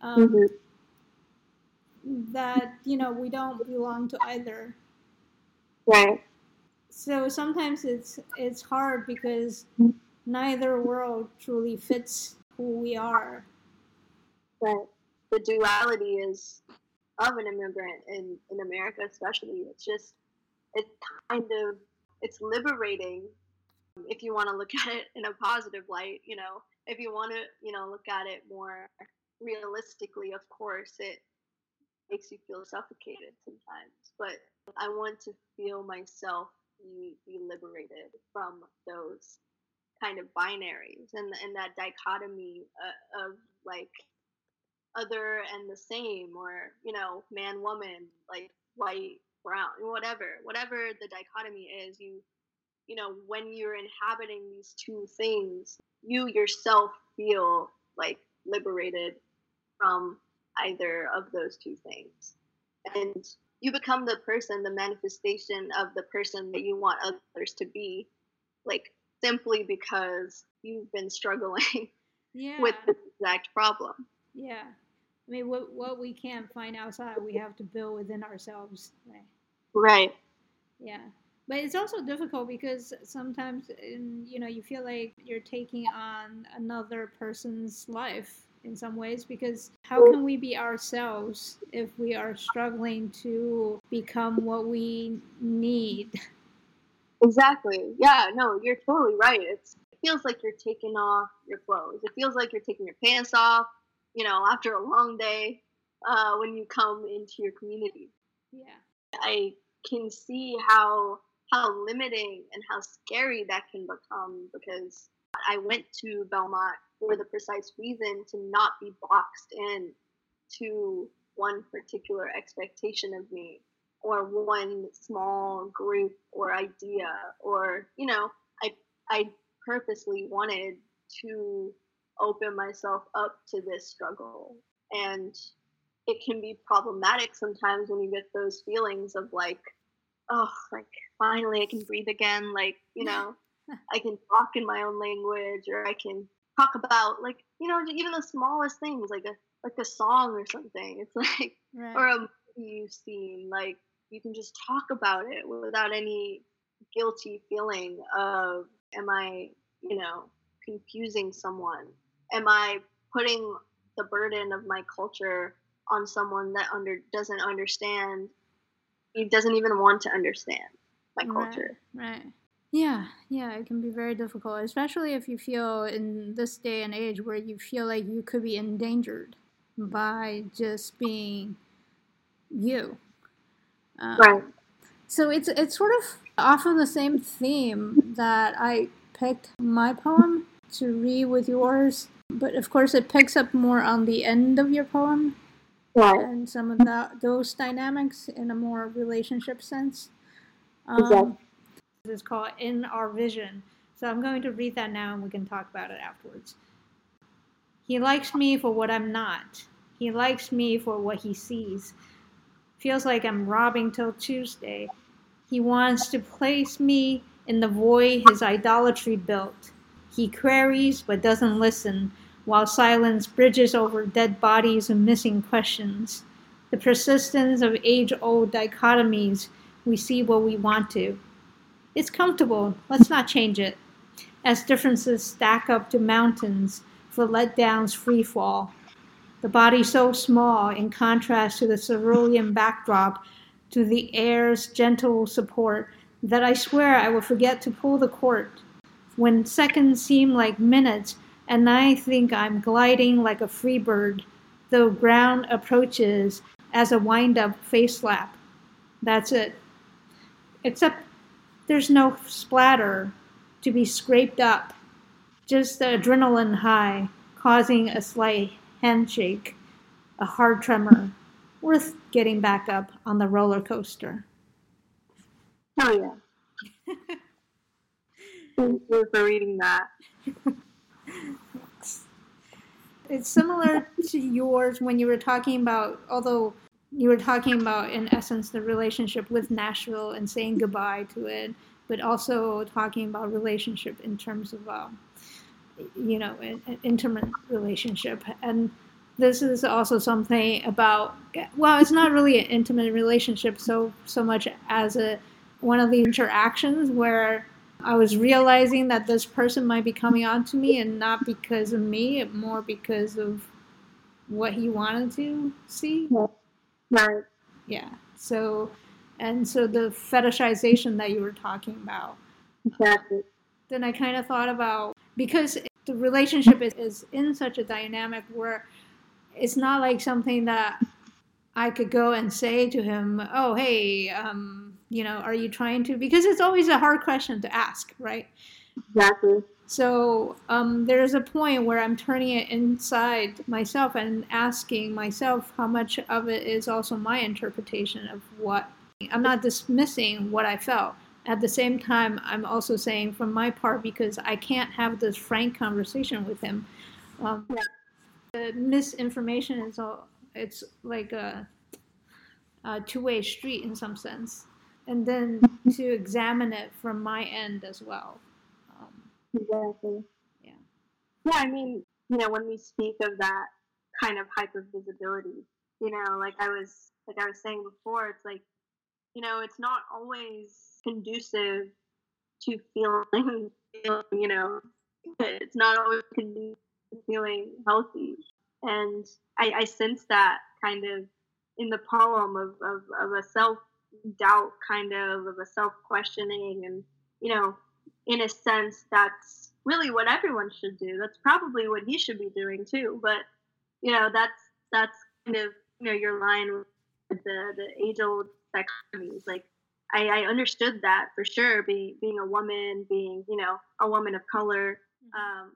Um, mm-hmm. That you know we don't belong to either. Right. So sometimes it's it's hard because mm-hmm. neither world truly fits who we are. Right. The duality is of an immigrant in, in America, especially. It's just, it's kind of, it's liberating if you want to look at it in a positive light, you know, if you want to, you know, look at it more realistically, of course, it makes you feel suffocated sometimes. But I want to feel myself be, be liberated from those kind of binaries and, and that dichotomy uh, of like other and the same or you know man woman like white brown whatever whatever the dichotomy is you you know when you're inhabiting these two things you yourself feel like liberated from either of those two things. And you become the person the manifestation of the person that you want others to be like simply because you've been struggling yeah. with the exact problem yeah I mean, what what we can't find outside, we have to build within ourselves. Right. Right. Yeah, but it's also difficult because sometimes, in, you know, you feel like you're taking on another person's life in some ways because how can we be ourselves if we are struggling to become what we need? Exactly. Yeah. No, you're totally right. It's, it feels like you're taking off your clothes. It feels like you're taking your pants off you know, after a long day uh, when you come into your community. Yeah. I can see how how limiting and how scary that can become because I went to Belmont for the precise reason to not be boxed in to one particular expectation of me or one small group or idea or you know I I purposely wanted to open myself up to this struggle. And it can be problematic sometimes when you get those feelings of like, oh, like finally I can breathe again. Like, you know, I can talk in my own language or I can talk about like, you know, even the smallest things like a like a song or something. It's like right. or a movie you've seen. Like you can just talk about it without any guilty feeling of am I, you know, confusing someone am I putting the burden of my culture on someone that under doesn't understand? He doesn't even want to understand my culture. Right. Yeah, yeah, it can be very difficult, especially if you feel in this day and age where you feel like you could be endangered by just being you. Um, right. So it's it's sort of off of the same theme that I picked my poem to read with yours but of course it picks up more on the end of your poem right. and some of that those dynamics in a more relationship sense um, exactly. Is called in our vision. So i'm going to read that now and we can talk about it afterwards. He likes me for what i'm not. He likes me for what he sees. Feels like i'm robbing till tuesday. He wants to place me in the void his idolatry built. He queries but doesn't listen, while silence bridges over dead bodies and missing questions. The persistence of age old dichotomies we see what we want to. It's comfortable, let's not change it. As differences stack up to mountains for letdowns free fall. The body so small in contrast to the cerulean backdrop, to the air's gentle support, that I swear I will forget to pull the cord when seconds seem like minutes, and I think I'm gliding like a free bird, though ground approaches as a wind up face slap. That's it. Except there's no splatter to be scraped up, just the adrenaline high causing a slight handshake, a hard tremor, worth getting back up on the roller coaster. Oh, yeah. Thank you for reading that. it's similar to yours when you were talking about, although you were talking about in essence the relationship with Nashville and saying goodbye to it, but also talking about relationship in terms of um, you know an, an intimate relationship and this is also something about well it's not really an intimate relationship so so much as a one of the interactions where I was realizing that this person might be coming on to me and not because of me, more because of what he wanted to see. Right. Yeah. So, and so the fetishization that you were talking about. Exactly. Then I kind of thought about because the relationship is, is in such a dynamic where it's not like something that I could go and say to him, "Oh, hey, um, you know, are you trying to?" Because it's always a hard question to ask, right? Exactly. So um, there's a point where I'm turning it inside myself and asking myself how much of it is also my interpretation of what I'm not dismissing what I felt. At the same time, I'm also saying from my part because I can't have this frank conversation with him. Um. The misinformation is all it's like a, a two-way street in some sense, and then to examine it from my end as well. Exactly. Yeah. Yeah, I mean, you know, when we speak of that kind of hyper visibility, you know, like I was like I was saying before, it's like, you know, it's not always conducive to feeling, you know, it's not always conducive to feeling healthy. And I, I sense that kind of in the poem of, of, of a self doubt kind of of a self questioning and you know in a sense, that's really what everyone should do. That's probably what he should be doing too. But you know, that's that's kind of you know your line with the the age old dichotomies. Like I, I understood that for sure. Being being a woman, being you know a woman of color. Mm-hmm. Um,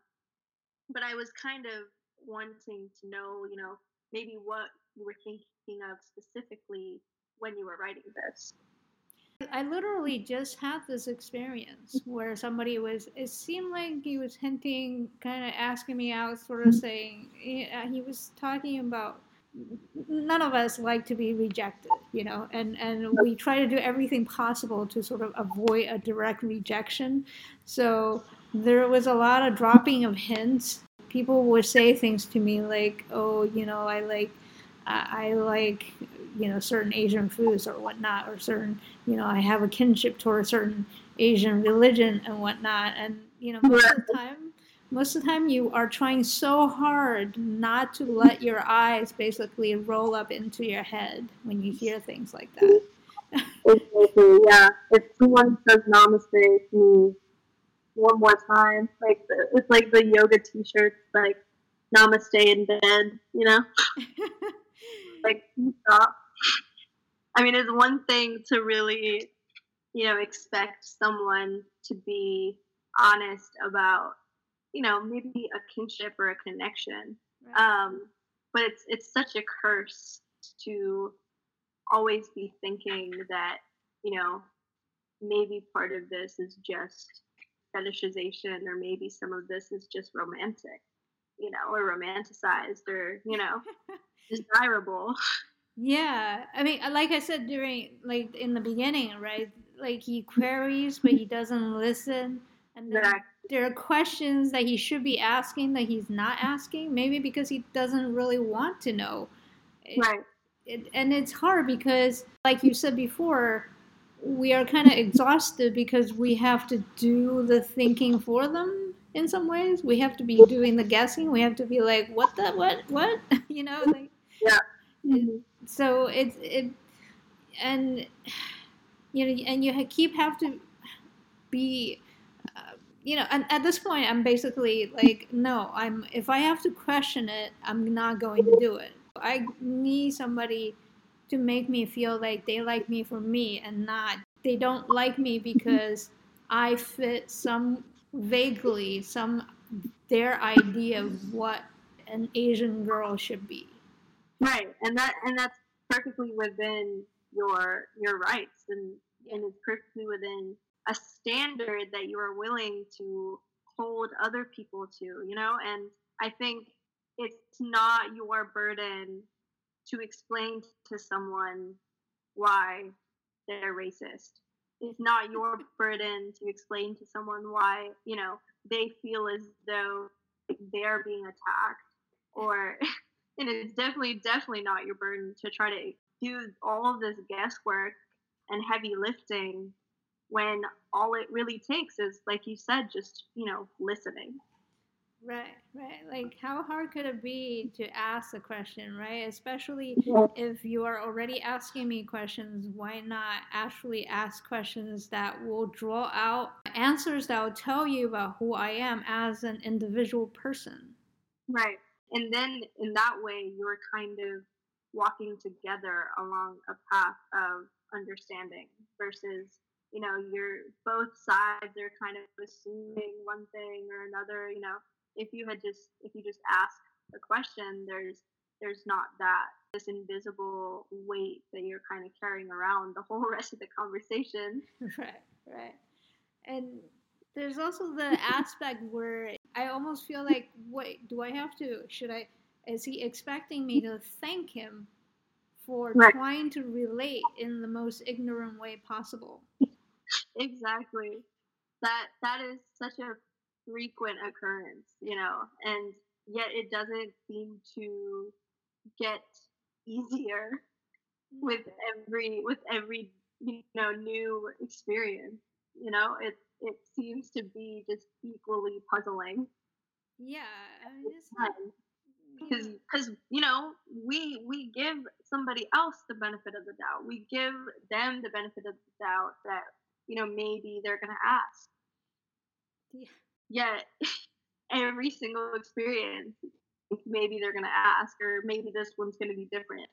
but I was kind of wanting to know, you know, maybe what you were thinking of specifically when you were writing this. I literally just had this experience mm-hmm. where somebody was, it seemed like he was hinting, kind of asking me out, sort of mm-hmm. saying, eh, uh, he was talking about none of us like to be rejected, you know, and, and we try to do everything possible to sort of avoid a direct rejection. So there was a lot of dropping of hints. People would say things to me like, oh, you know, I like, I, I like you know certain Asian foods or whatnot, or certain you know I have a kinship toward a certain Asian religion and whatnot, and you know most of the time. Most of the time, you are trying so hard not to let your eyes basically roll up into your head when you hear things like that. exactly, yeah. If someone says namaste to me one more time, like the, it's like the yoga t-shirts, like namaste in bed, you know? like, stop. I mean, it's one thing to really, you know, expect someone to be honest about, you know, maybe a kinship or a connection. Right. Um, but it's it's such a curse to always be thinking that, you know, maybe part of this is just fetishization or maybe some of this is just romantic, you know, or romanticized or, you know, desirable. Yeah, I mean, like I said during, like in the beginning, right? Like he queries, but he doesn't listen, and then there are questions that he should be asking that he's not asking. Maybe because he doesn't really want to know. Right. It, and it's hard because, like you said before, we are kind of exhausted because we have to do the thinking for them in some ways. We have to be doing the guessing. We have to be like, what the what what, you know, like yeah. Mm-hmm so it's it and you know and you keep have to be uh, you know and at this point i'm basically like no i'm if i have to question it i'm not going to do it. I need somebody to make me feel like they like me for me and not they don't like me because i fit some vaguely some their idea of what an asian girl should be. Right, and that and that's perfectly within your your rights, and and it's perfectly within a standard that you are willing to hold other people to, you know. And I think it's not your burden to explain to someone why they're racist. It's not your burden to explain to someone why, you know, they feel as though they're being attacked or and it's definitely definitely not your burden to try to do all of this guesswork and heavy lifting when all it really takes is like you said just you know listening Right, right. Like, how hard could it be to ask a question, right? Especially if you are already asking me questions, why not actually ask questions that will draw out answers that will tell you about who I am as an individual person? Right. And then in that way, you're kind of walking together along a path of understanding versus you know you're both sides are kind of assuming one thing or another you know if you had just if you just ask a question, there's there's not that this invisible weight that you're kind of carrying around the whole rest of the conversation. Right, right. And there's also the aspect where I almost feel like, wait, do I have to? Should I? Is he expecting me to thank him for right. trying to relate in the most ignorant way possible? exactly. That that is such a frequent occurrence, you know, and yet it doesn't seem to get easier with mm-hmm. every with every you know new experience. You know, it it seems to be just equally puzzling. Yeah, I mean, because mm. because you know we we give somebody else the benefit of the doubt. We give them the benefit of the doubt that you know maybe they're gonna ask. Yeah. Yet every single experience maybe they're going to ask or maybe this one's going to be different.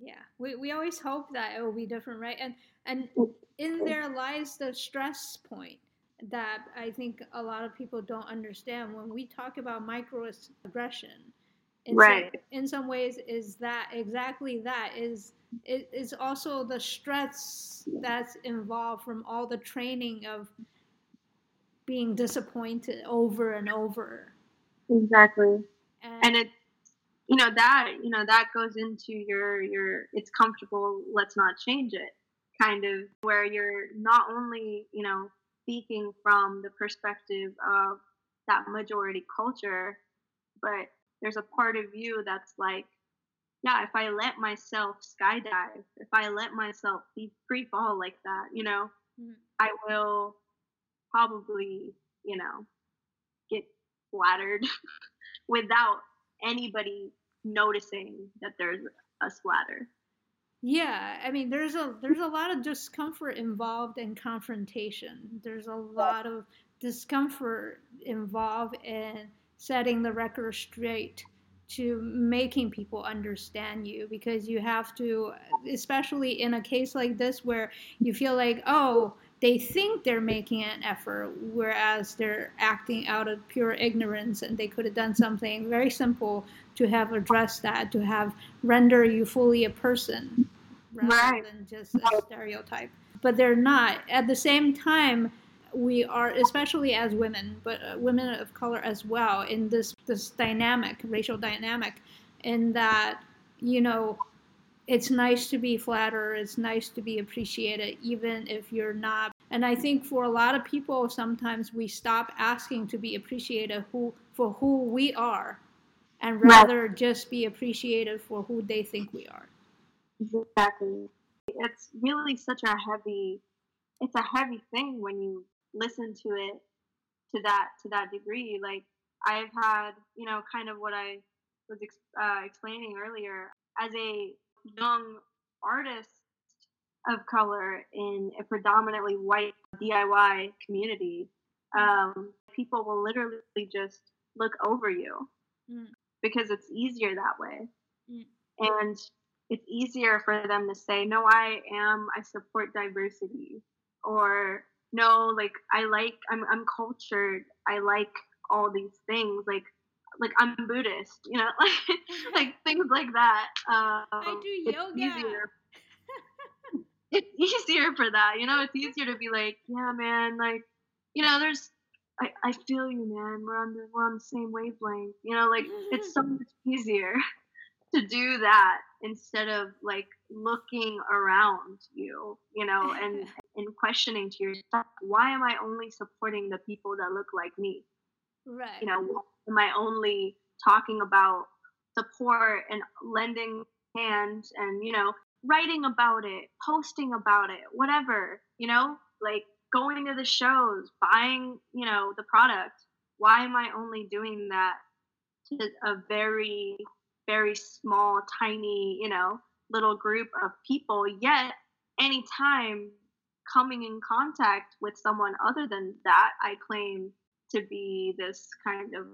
Yeah we, we always hope that it will be different right? And and oh, in oh. there lies the stress point that i think a lot of people don't understand when we talk about microaggression in right some, in some ways is that exactly that is it is also the stress that's involved from all the training of being disappointed over and over. Exactly. And, and it you know that you know that goes into your your it's comfortable let's not change it kind of where you're not only you know speaking from the perspective of that majority culture but there's a part of you that's like yeah if i let myself skydive if i let myself be free fall like that you know mm-hmm. i will probably, you know, get splattered without anybody noticing that there's a splatter. Yeah, I mean there's a there's a lot of discomfort involved in confrontation. There's a lot of discomfort involved in setting the record straight to making people understand you because you have to especially in a case like this where you feel like oh they think they're making an effort, whereas they're acting out of pure ignorance, and they could have done something very simple to have addressed that, to have render you fully a person rather right. than just a stereotype. But they're not. At the same time, we are, especially as women, but uh, women of color as well, in this this dynamic, racial dynamic, in that you know it's nice to be flattered, it's nice to be appreciated, even if you're not. And I think for a lot of people, sometimes we stop asking to be appreciated who, for who we are and rather right. just be appreciated for who they think we are. Exactly. It's really such a heavy, it's a heavy thing when you listen to it to that to that degree. Like I've had, you know, kind of what I was uh, explaining earlier as a young artists of color in a predominantly white DIY community, um, people will literally just look over you mm. because it's easier that way. Mm. And it's easier for them to say, no, I am, I support diversity. Or, no, like, I like, I'm, I'm cultured. I like all these things. Like, like I'm Buddhist, you know, like like things like that. Um, I do yoga. It's easier. it's easier for that, you know. It's easier to be like, yeah, man, like, you know, there's, I, I feel you, man. We're on the we're on the same wavelength, you know. Like it's so much easier to do that instead of like looking around you, you know, and and questioning to yourself, why am I only supporting the people that look like me? Right. You know, am I only talking about support and lending hands and, you know, writing about it, posting about it, whatever, you know, like going to the shows, buying, you know, the product. Why am I only doing that to a very, very small, tiny, you know, little group of people? Yet, anytime coming in contact with someone other than that, I claim to be this kind of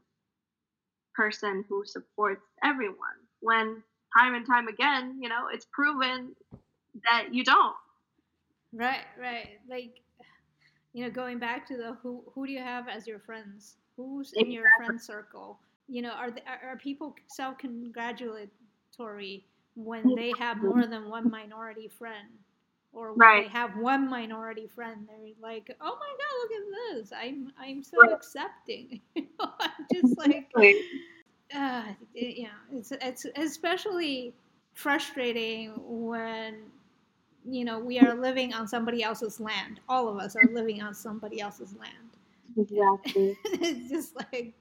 person who supports everyone. When time and time again, you know, it's proven that you don't. Right, right. Like, you know, going back to the who who do you have as your friends? Who's in your friend circle? You know, are the, are people self congratulatory when they have more than one minority friend? Or when Right. they have one minority friend, they're like, "Oh my God, look at this! I'm I'm so Right. accepting." You know, I'm just like, uh, it, know, it's it's especially frustrating when you know we are living on somebody else's land. All of us are living on somebody else's land. Exactly. it's just like,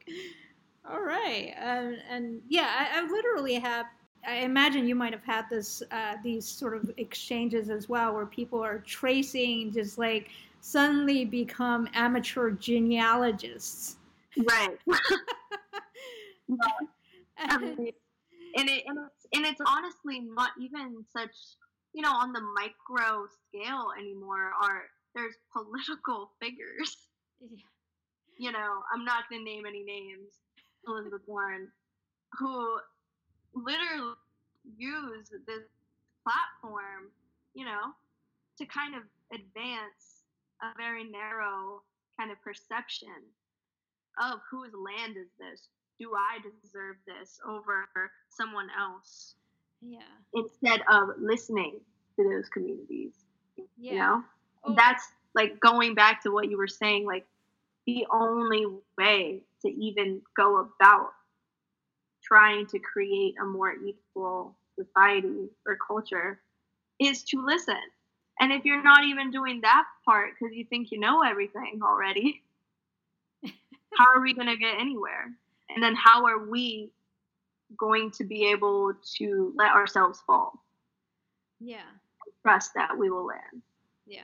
all right, um, and yeah, I, I literally have. I imagine you might have had this uh, these sort of exchanges as well, where people are tracing, just like suddenly become amateur genealogists. Right. I mean, and it and it's and it's honestly not even such you know on the micro scale anymore. Are there's political figures. You know, I'm not gonna name any names. Elizabeth Warren, who literally use this platform, you know, to kind of advance a very narrow kind of perception of whose land is this? Do I deserve this over someone else? yeah, Instead of listening to those communities, yeah. you know? Oh, That's like going back to what you were saying, like the only way to even go about trying to create a more equal society or culture is to listen. And if you're not even doing that part because you think you know everything already, how are we going to get anywhere? And then how are we going to be able to let ourselves fall? yeah. Trust that we will land. Yeah.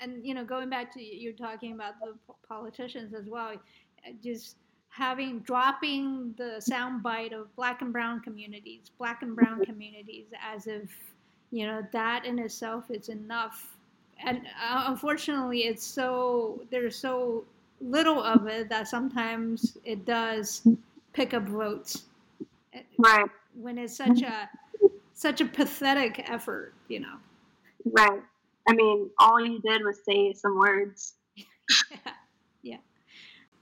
And, you know, going back to you're talking about the politicians as well, uh, just having dropping the soundbite of black and brown communities, black and brown communities, as if, you know, that in itself is enough. And uh, unfortunately, it's so, there's so little of it that sometimes it does pick up votes Right, when it's such a, such a pathetic effort, you know. right. I mean, all you did was say some words. yeah.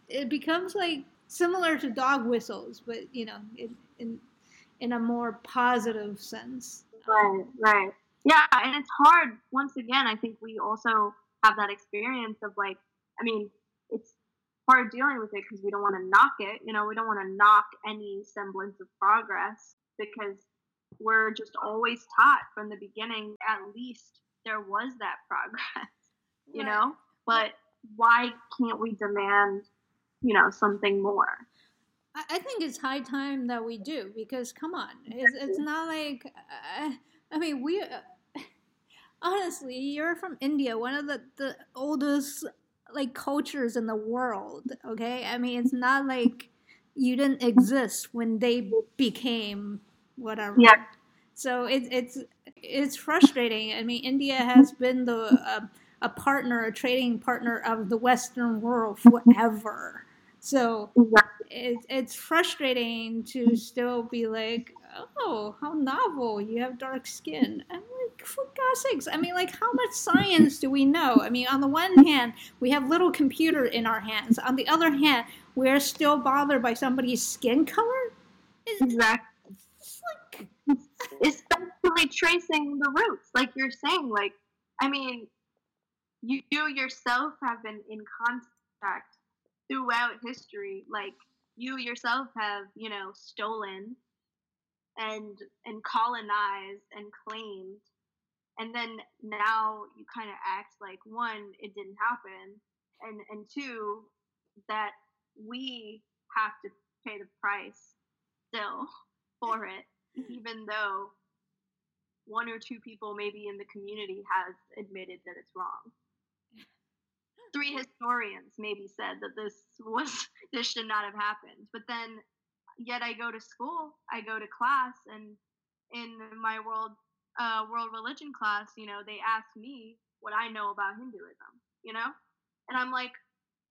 It becomes like similar to dog whistles, but you know, in in, in a more positive sense. Right, right. Yeah, and it's hard. Once again, I think we also have that experience of like, I mean, it's hard dealing with it because we don't want to knock it. You know, we don't want to knock any semblance of progress because we're just always taught from the beginning, at least there was that progress, you Right. know? But why can't we demand, you know, something more? I, think it's high time that we do because come on, it's, it's not like uh, I mean we. Uh, honestly, you're from India, one of the the oldest like cultures in the world. Okay, I mean it's not like you didn't exist when they became whatever. Yeah. So it's it's it's frustrating. I mean, India has been the uh, a partner, a trading partner of the Western world forever. So it's it's frustrating to still be like, oh, how novel! You have dark skin. I'm like, for God's sakes! I mean, like, how much science do we know? I mean, on the one hand, we have little computer in our hands. On the other hand, we're still bothered by somebody's skin color. It's, Exactly. it's like, especially tracing the roots like you're saying like i mean you, you yourself have been in contact throughout history like you yourself have you know stolen and and colonized and claimed. And then now you kind of act like one it didn't happen and and two that we have to pay the price still for it even though one or two people maybe in the community has admitted that it's wrong three historians maybe said that this was this should not have happened. But then yet i go to school i go to class and in my world uh, world religion class you know they ask me what i know about hinduism you know? And i'm like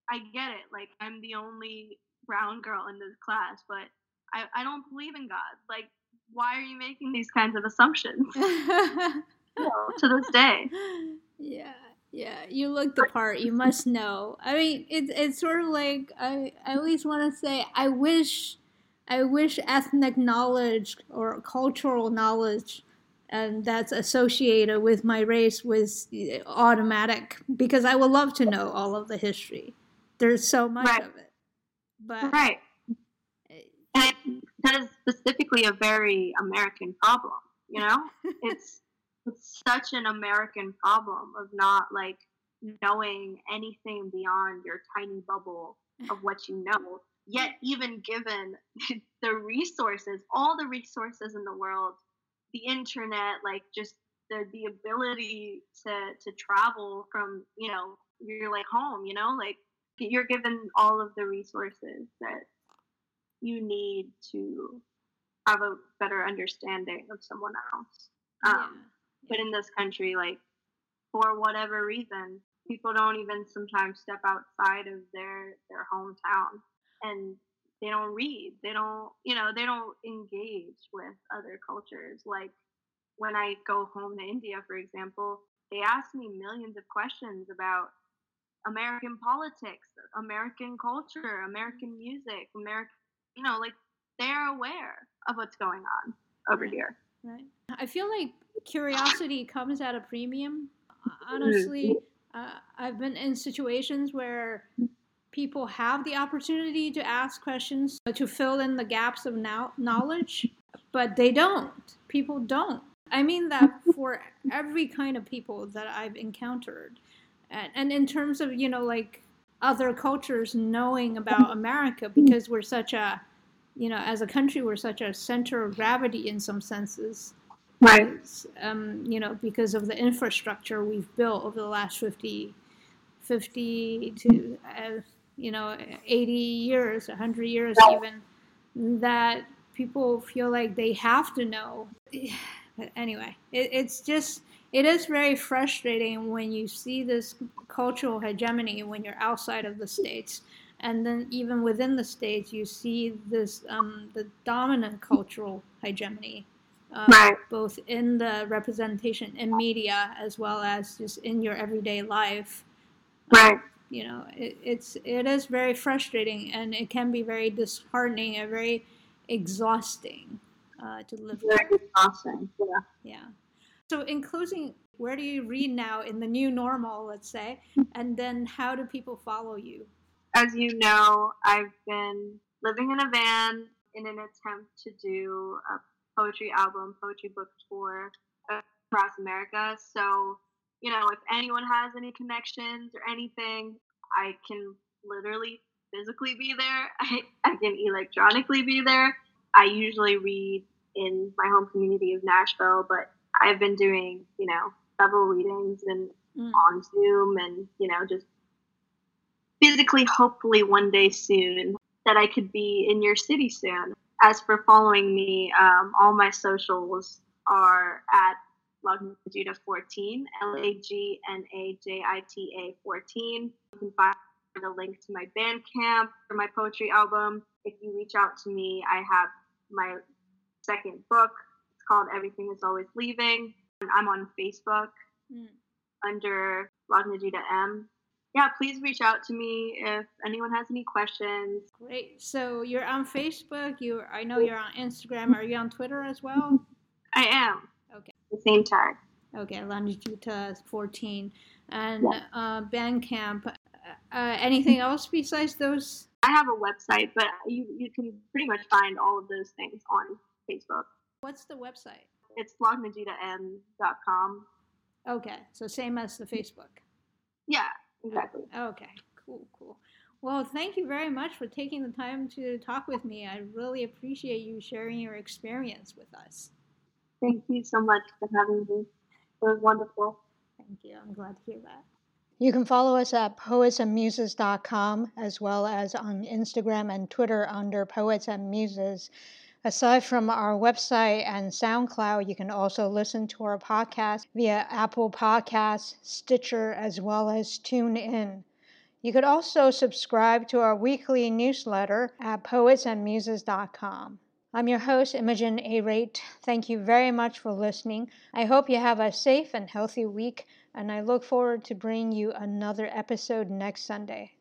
i get it. Like i'm the only brown girl in this class but i, I don't believe in god. Like why are you making these kinds of assumptions? You know, to this day. Yeah yeah you look the part you must know. I mean it's it's sort of like i i always want to say i wish i wish ethnic knowledge or cultural knowledge and that's associated with my race was eh, automatic because i would love to know all of the history. There's so much Right. of it. But right. and that is specifically a very american problem you know? it's it's such an american problem of not like knowing anything beyond your tiny bubble of what you know. Yet even given the resources all the resources in the world the internet like just the the ability to to travel from you know your like home you know? Like you're given all of the resources that you need to have a better understanding of someone else. Um, but in this country like for whatever reason people don't even sometimes step outside of their their hometown. And they don't read they don't you know they don't engage with other cultures. Like when i go home to india for example they ask me millions of questions about american politics american culture american music american you know like they're aware of what's going on over here. Right. I feel like curiosity comes at a premium. Honestly, uh, I've been in situations where people have the opportunity to ask questions to fill in the gaps of now- knowledge, but they don't. People don't. I mean that for every kind of people that I've encountered. And, and in terms of, you know, like other cultures knowing about America because we're such a you know, as a country, we're such a center of gravity in some senses. Right. Um, you know, because of the infrastructure we've built over the last 50, 50 to, uh, you know, 80 years, 100 years even, that people feel like they have to know. But anyway, it, it's just, it is very frustrating when you see this cultural hegemony when you're outside of the States. And then even within the states you see this um, the dominant cultural hegemony uh, Right. both in the representation in media as well as just in your everyday life. Right. you know it, it's it is very frustrating and it can be very disheartening and very exhausting uh, to live with very exhausting yeah. Yeah. So in closing where do you read now in the new normal let's say and then how do people follow you? As you know, I've been living in a van in an attempt to do a poetry album, poetry book tour across America. So, you know, if anyone has any connections or anything, I can literally physically be there. I, I can electronically be there. I usually read in my home community of Nashville, but I've been doing, you know, several readings and Mm. on Zoom and, you know, just physically, hopefully one day soon, that I could be in your city soon. As for following me, um, all my socials are at Lagnajita14, L A G N A J I T A 14. You can find a link to my Bandcamp for my poetry album. If you reach out to me, I have my second book. It's called Everything is Always Leaving. And I'm on Facebook Mm. under Lagnajita M yeah, please reach out to me if anyone has any questions. Great. So you're on Facebook. You, I know you're on Instagram. Are you on Twitter as well? I am. Okay. The same tag. Okay, Lagnajita 14 and Yeah. uh, Bandcamp. Uh, anything else besides those? I have a website, but you, you can pretty much find all of those things on Facebook. What's the website? It's lagnajitam.com. Okay, so same as the Facebook. Yeah, exactly. Okay, cool, cool. Well, thank you very much for taking the time to talk with me. I really appreciate you sharing your experience with us. Thank you so much for having me. It was wonderful. Thank you. I'm glad to hear that. You can follow us at poetsandmuses.com as well as on Instagram and Twitter under Poets and Muses. Aside from our website and SoundCloud, you can also listen to our podcast via Apple Podcasts, Stitcher, as well as TuneIn. You could also subscribe to our weekly newsletter at poetsandmuses.com. I'm your host, Imogen A. Rate. Thank you very much for listening. I hope you have a safe and healthy week, and I look forward to bringing you another episode next Sunday.